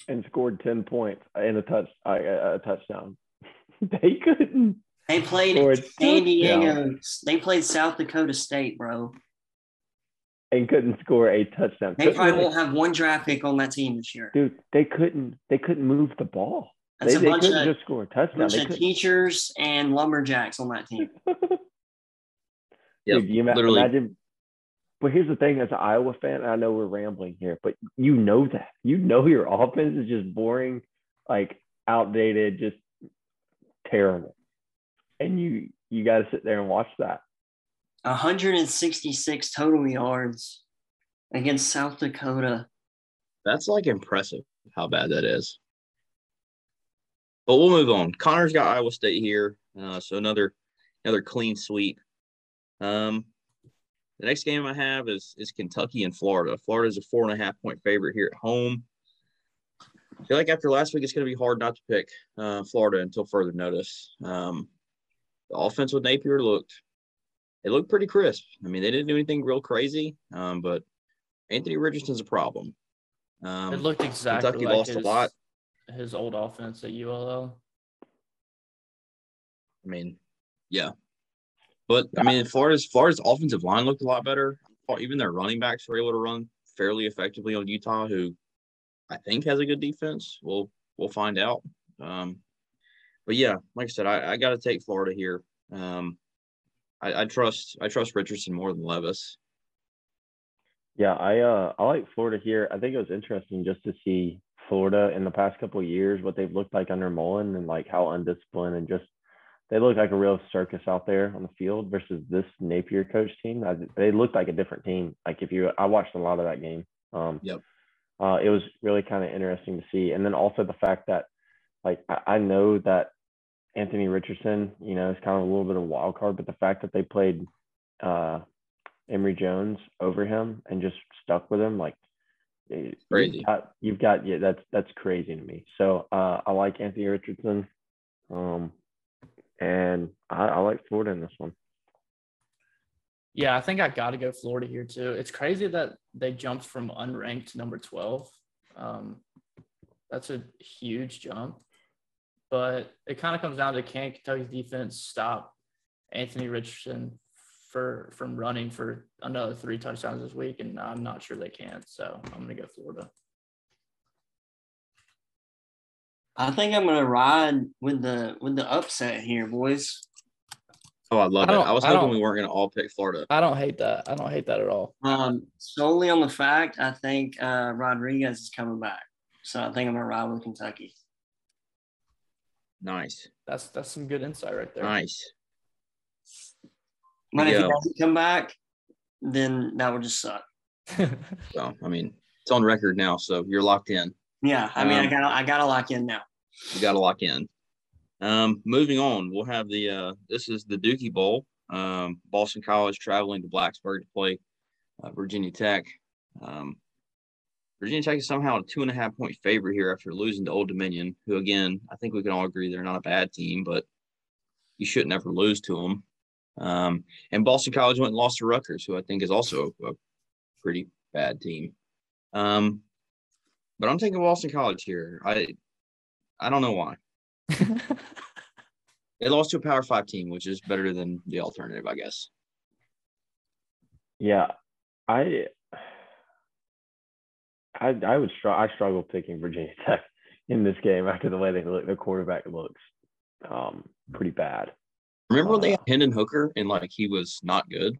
and scored ten points and a touch uh, a touchdown. they couldn't. They played San Diego. They played South Dakota State, bro. and couldn't score a touchdown. They Couldn't probably won't have one draft pick on that team this year. Dude, they couldn't. They couldn't move the ball. That's they a they bunch couldn't of, just score a touchdown. bunch They of teachers and lumberjacks on that team. yeah, Dude, you literally. imagine. But here's the thing: as an Iowa fan, I know we're rambling here, but you know that you know your offense is just boring, like outdated, just terrible, and you you got to sit there and watch that. 166 total yards against South Dakota. That's like impressive how bad that is. But we'll move on. Connor's got Iowa State here, uh, so another another clean sweep. Um, the next game I have is is Kentucky and Florida. Florida is a four and a half point favorite here at home. I feel like after last week, it's going to be hard not to pick uh, Florida until further notice. Um, the offense with Napier looked it looked pretty crisp. I mean, they didn't do anything real crazy, um, but Anthony Richardson's a problem. Um, it looked exactly Kentucky like lost his, a lot. His old offense at ULL. I mean, yeah. But I mean, Florida's Florida's offensive line looked a lot better. Even their running backs were able to run fairly effectively on Utah, who I think has a good defense. We'll we'll find out. Um, but yeah, like I said, I, I got to take Florida here. Um, I, I trust I trust Richardson more than Levis. Yeah, I uh I like Florida here. I think it was interesting just to see Florida in the past couple of years what they've looked like under Mullen and like how undisciplined and just they look like a real circus out there on the field versus this Napier coach team. I, they looked like a different team. Like if you, I watched a lot of that game. Um, Yep. Uh, it was really kind of interesting to see, and then also the fact that, like, I, I know that Anthony Richardson, you know, is kind of a little bit of a wild card, but the fact that they played uh, Emory Jones over him and just stuck with him, like, Crazy. You've got, you've got yeah, that's that's crazy to me. So uh, I like Anthony Richardson. Um, and I, I like Florida in this one. Yeah, I think I got to go Florida here too. It's crazy that they jumped from unranked to number 12. Um, that's a huge jump. But it kind of comes down to can Kentucky's defense stop Anthony Richardson for from running for another three touchdowns this week? And I'm not sure they can. So I'm going to go Florida. I think I'm gonna ride with the with the upset here, boys. Oh, I love I it. I was I hoping we weren't going to all pick Florida. I don't hate that. I don't hate that at all. Um, solely on the fact I think uh, Rodriguez is coming back, so I think I'm gonna ride with Kentucky. Nice, That's that's some good insight right there. nice. But if he doesn't come back, then that would just suck. So I mean, it's on record now, so you're locked in. Yeah, I mean, I Um, gotta I gotta lock in now. You got to lock in. Um, moving on, we'll have the uh, this is the Dookie Bowl. Um, Boston College traveling to Blacksburg to play uh, Virginia Tech. Um, Virginia Tech is somehow a two and a half point favorite here after losing to Old Dominion, who again I think we can all agree they're not a bad team, but you shouldn't ever lose to them. Um, and Boston College went and lost to Rutgers, who I think is also a pretty bad team. Um, but I'm taking Boston College here. I I don't know why. They lost to a Power Five team, which is better than the alternative, I guess. Yeah, I, I, I would struggle. I struggle picking Virginia Tech in this game after the way they look. Their quarterback looks um, pretty bad. Remember when they had Hendon Hooker and like he was not good?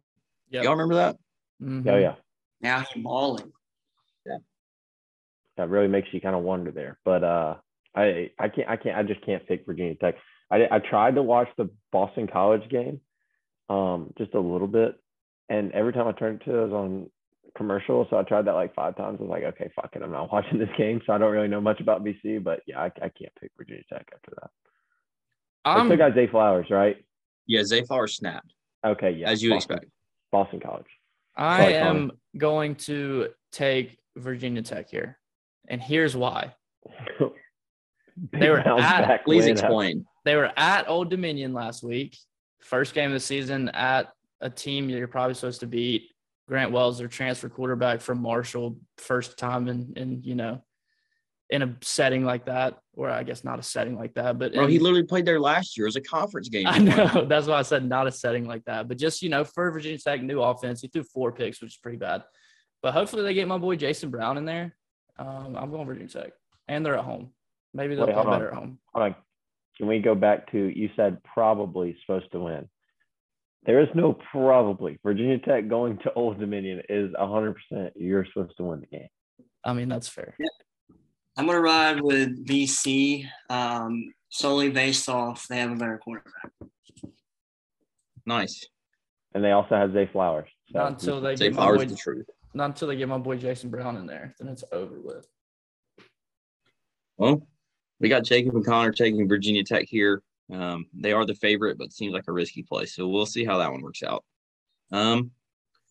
Yep. Y'all remember that? Mhm. Oh yeah, Now he's balling. Yeah. That really makes you kind of wonder there. But uh, I, I can't, I can't, I just can't pick Virginia Tech. I, I tried to watch the Boston College game, um, just a little bit, and every time I turned it to it, it was on commercial. So I tried that like five times. I was like, okay, fuck it, I'm not watching this game. So I don't really know much about BC, but yeah, I, I can't pick Virginia Tech after that. They I'm, still got Zay Flowers, right? Yeah, Zay Flowers snapped, Okay, yeah, as you Boston, expect. Boston College. I Sorry, am going to take Virginia Tech here. And here's why. They were at- Please win. explain. They were at Old Dominion last week. First game of the season at a team you're probably supposed to beat. Grant Wells, their transfer quarterback from Marshall, first time in in you know in a setting like that, or I guess not a setting like that, but Bro, in- he literally played there last year as a conference game. I know that's why I said not a setting like that, but just you know for Virginia Tech new offense, he threw four picks, which is pretty bad. But hopefully they get my boy Jason Brown in there. Um, I'm going Virginia Tech, and they're at home. Maybe they'll Wait, play hold on. better at home. Hold on. Can we go back to you said probably supposed to win? There is no probably. Virginia Tech going to Old Dominion is 100% you're supposed to win the game. I mean that's fair. I'm gonna ride with BC um, solely based off they have a better quarterback. Nice. And they also have Zay Flowers. So Not until they Say get my flowers boy, the truth. not until they get my boy Jason Brown in there, then it's over with. Well, we got Jacob and Connor taking Virginia Tech here. Um, they are the favorite, but seems like a risky play. So we'll see how that one works out. Um,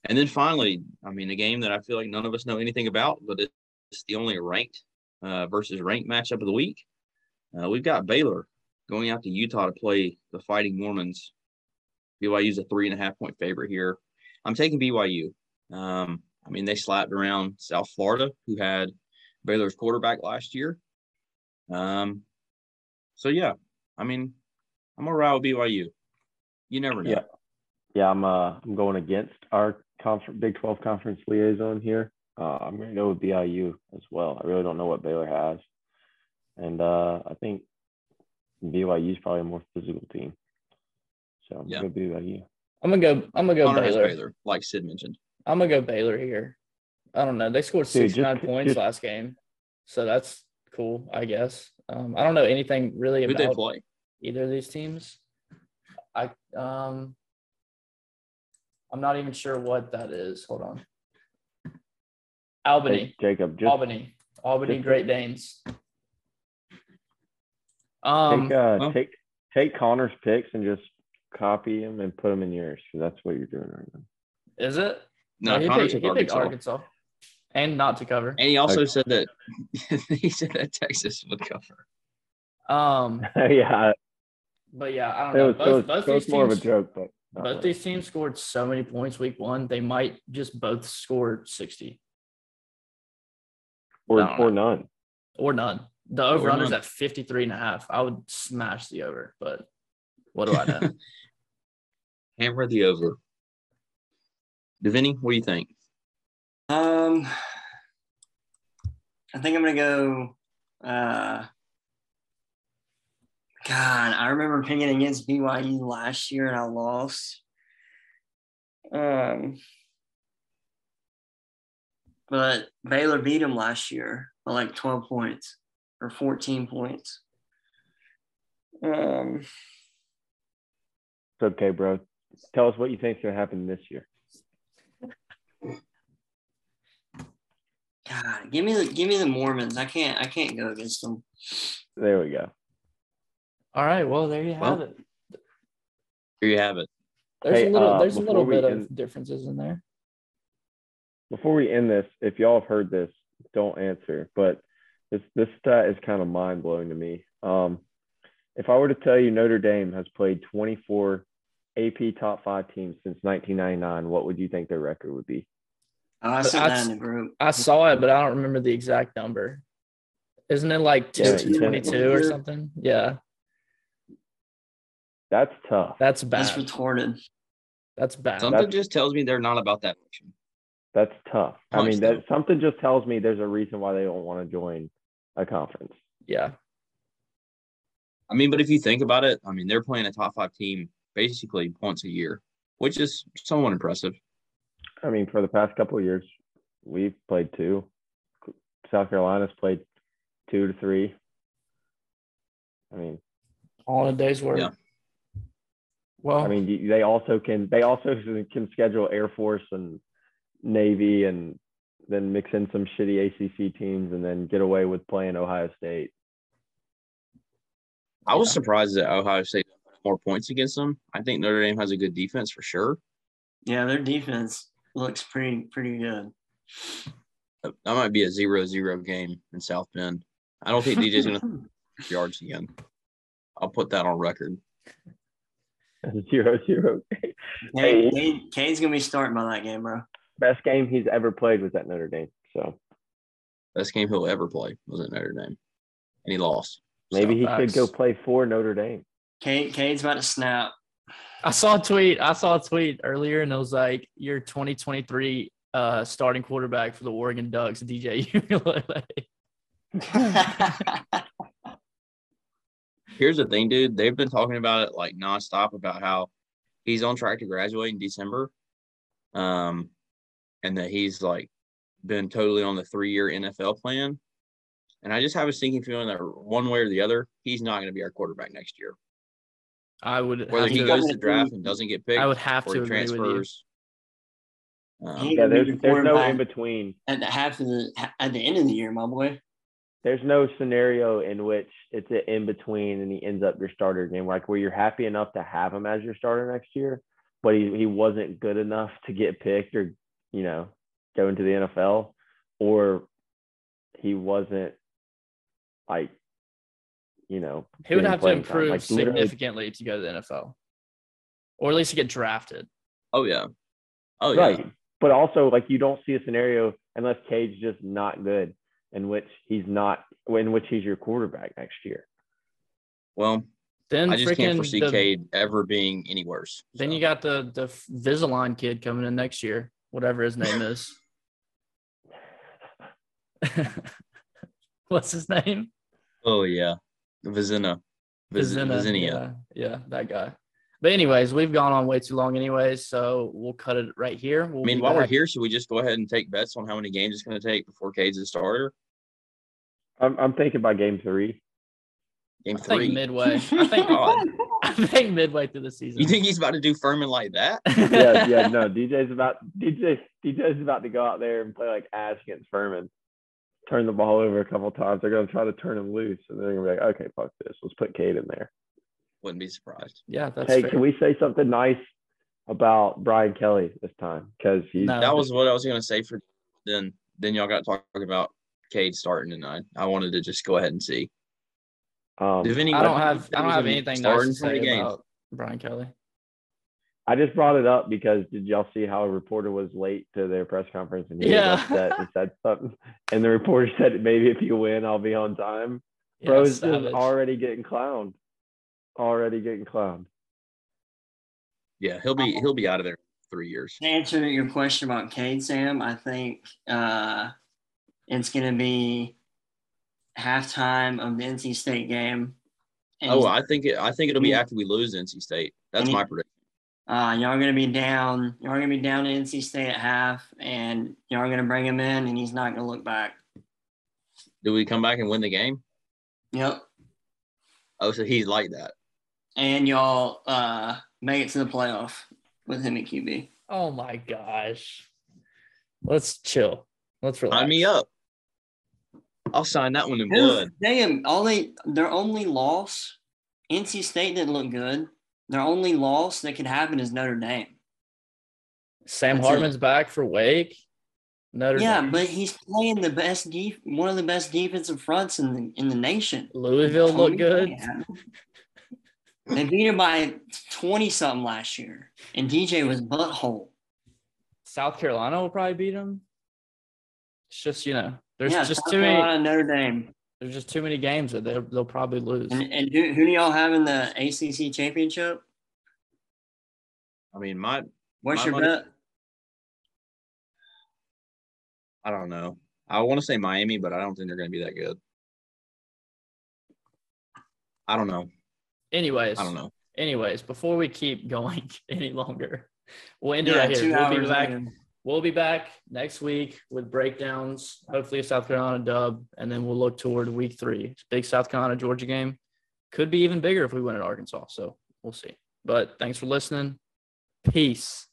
and then finally, I mean, a game that I feel like none of us know anything about, but it's the only ranked uh, versus ranked matchup of the week. Uh, we've got Baylor going out to Utah to play the Fighting Mormons. BYU's a three and a half point favorite here. I'm taking BYU. Um, I mean, they slapped around South Florida, who had Baylor's quarterback last year. Um, so yeah, I mean, I'm gonna ride with BYU. You never know. Yeah. Yeah, I'm uh I'm going against our conference Big 12 conference liaison here. Uh, I'm going to go with BYU as well. I really don't know what Baylor has. And uh, I think BYU is probably a more physical team. So I'm Yeah. going to go BYU. I'm gonna go. I'm gonna go Baylor. Baylor, like Sid mentioned. I'm gonna go Baylor here. I don't know. They scored Dude, 69 just- points just- last game, so that's cool, I guess. Um, I don't know anything really Who they about play? either of these teams. I um, I'm not even sure what that is. Hold on. Albany, Hey, Jacob, just Albany, Albany just- Great Danes. Um, take uh, well- take take Connor's picks and just copy them and put them in yours. So that's what you're doing right now. is it? No, he Connor picked, took he picked Arkansas. Arkansas, and not to cover. And he also Okay. said that he said that Texas would cover. Um, yeah, but yeah, I don't know. was, it Both, was, both it was these more of a joke, but both really. these teams scored so many points week one. They might just both score 60 or or know. none. or none. The over under's is at 53 and a half. I would smash the over, but what do I know? Hammer the over. Devinny, what do you think? Um, I think I'm gonna go. Uh, God, I remember picking against BYU last year and I lost. Um, but Baylor beat them last year by like 12 points or 14 points. Um, It's okay, bro. Tell us what you think's gonna happen this year. God, give me the give me the Mormons. I can't I can't go against them. There we go. All right. Well, there you have Well, it. Here you have it. There's hey, a little uh, there's a little we bit of differences in there. Before we end this, if y'all have heard this, don't answer. But this this stat is kind of mind blowing to me. Um, if I were to tell you Notre Dame has played 24 AP top five teams since 1999, what would you think their record would be? Oh, I But sent that in the group. I saw it, but I don't remember the exact number. Isn't it like Yeah, two said twenty it. or something? Yeah, That's tough. that's bad. That's bad. retarded. That's bad. Something That's- just tells me they're not about that motion. That's tough. I Punch mean, them. that something just tells me there's a reason why they don't want to join a conference. Yeah, I mean, but if you think about it, I mean, they're playing a top five team basically once a year, which is somewhat impressive. I mean, for the past couple of years, we've played two. South Carolina's played two to three. I mean, all in a day's work. Yeah. Well, I mean, they also can they also can schedule Air Force and Navy and then mix in some shitty ACC teams and then get away with playing Ohio State. I was Yeah. surprised that Ohio State put more points against them. I think Notre Dame has a good defense for sure. Yeah, their defense looks pretty pretty good. That that might be a zero-zero game in South Bend. I don't think DJ's going to yards again. I'll put that on record. Zero zero. Cade, Cade, Cade's gonna be starting by that game, bro. Best game he's ever played was at Notre Dame. So Best game he'll ever play was at Notre Dame, and he lost. maybe So, he facts. should go play for Notre Dame. Cade, Cade's about to snap. I saw a tweet. I saw a tweet earlier, and it was like your 2023 uh, starting quarterback for the Oregon Ducks, DJ Uiagalelei. Here's the thing, dude. They've been talking about it like nonstop about how he's on track to graduate in December, um, and that he's like been totally on the three-year NFL plan. And I just have a sinking feeling that one way or the other, he's not going to be our quarterback next year. I would Whether have he to, goes to draft and doesn't get picked, I would have or to he agree with you. transfers. Um, Yeah, there's there's no in between. at the half of the at the end of the year, my boy. There's no scenario in which it's an in between and he ends up your starter again, like where you're happy enough to have him as your starter next year, but he, he wasn't good enough to get picked or you know go into the NFL, or he wasn't like you know He would have to improve Like, significantly to go to the NFL, or at least to get drafted. oh yeah, oh yeah. Right. But also, like, you don't see a scenario unless Cade's just not good, in which he's not, in which he's your quarterback next year. Well, Then I just can't foresee the- Cade ever being any worse. Then so. you got the the Visalign kid coming in next year, whatever his name is. What's his name? Oh yeah, Vizzina, Viz- Vizzina, Vizinia. Yeah, yeah, that guy. But anyways, we've gone on way too long anyways, so we'll cut it right here. We'll I mean, be while we're here, should we just go ahead and take bets on how many games it's going to take before Cade's a starter? I'm, I'm thinking by game three. Game I think three. midway. I think God. Think midway through the season. You think he's about to do Furman like that? Yeah, yeah, no. DJ's about DJ. DJ's about to go out there and play like ass against Furman. Turn the ball over a couple times. They're gonna try to turn him loose, and they're gonna be like, "Okay, fuck this. Let's put Cade in there." Wouldn't be surprised. Yeah, that's hey, fair. can we say something nice about Brian Kelly this time? Because he's No. That was what I was going to say for then. Then y'all got to talk about Cade starting tonight. I wanted to just go ahead and see. Um, If any- I don't have I don't have anything nice to for the say game. about Brian Kelly. I just brought it up because did y'all see how a reporter was late to their press conference and he Yeah. was upset and said something? And the reporter said, maybe if you win, I'll be on time. Yeah, Bro's just savage. already getting clowned. Already getting clowned. Yeah, he'll be he'll be out of there in three years. To answer your question about Cade, Sam, I think uh, it's going to be halftime of the NC State game. And Oh, I think it. I think it'll be Yeah. after we lose NC State. That's he- my prediction. uh, y'all are going to be down. Y'all are going to be down to NC State at half, and y'all are going to bring him in, and he's not going to look back. Do we come back and win the game? Yep. Oh, so he's like that. And y'all uh, make it to the playoff with him at QB. Oh my gosh. Let's chill. Let's relax. Sign me up. I'll sign that one in Dude, blood. Damn, all they their only loss, NC State didn't look good. Their only loss that could happen is Notre Dame. Sam That's it. Hartman's back for Wake. Notre Yeah, Dame. but he's playing the best def- one of the best defensive fronts in the in the nation. Louisville looked good. Yeah. They beat him by twenty something last year, and DJ was butthole. South Carolina will probably beat them. It's just you know, there's yeah, just South too many. Carolina, Notre Dame, There's just too many games that they'll, they'll probably lose. and, and who, who do y'all have in the ACC championship? I mean, my What's My your money- bet? I don't know. I want to say Miami, but I don't think they're going to be that good. I don't know. Anyways, I don't know. Anyways, before we keep going any longer, we'll end it right here. We'll be back. in. We'll be back next week with breakdowns, hopefully a South Carolina dub, and then we'll look toward week three. Big South Carolina Georgia game. Could be even bigger if we win at Arkansas. So we'll see. But thanks for listening. Peace.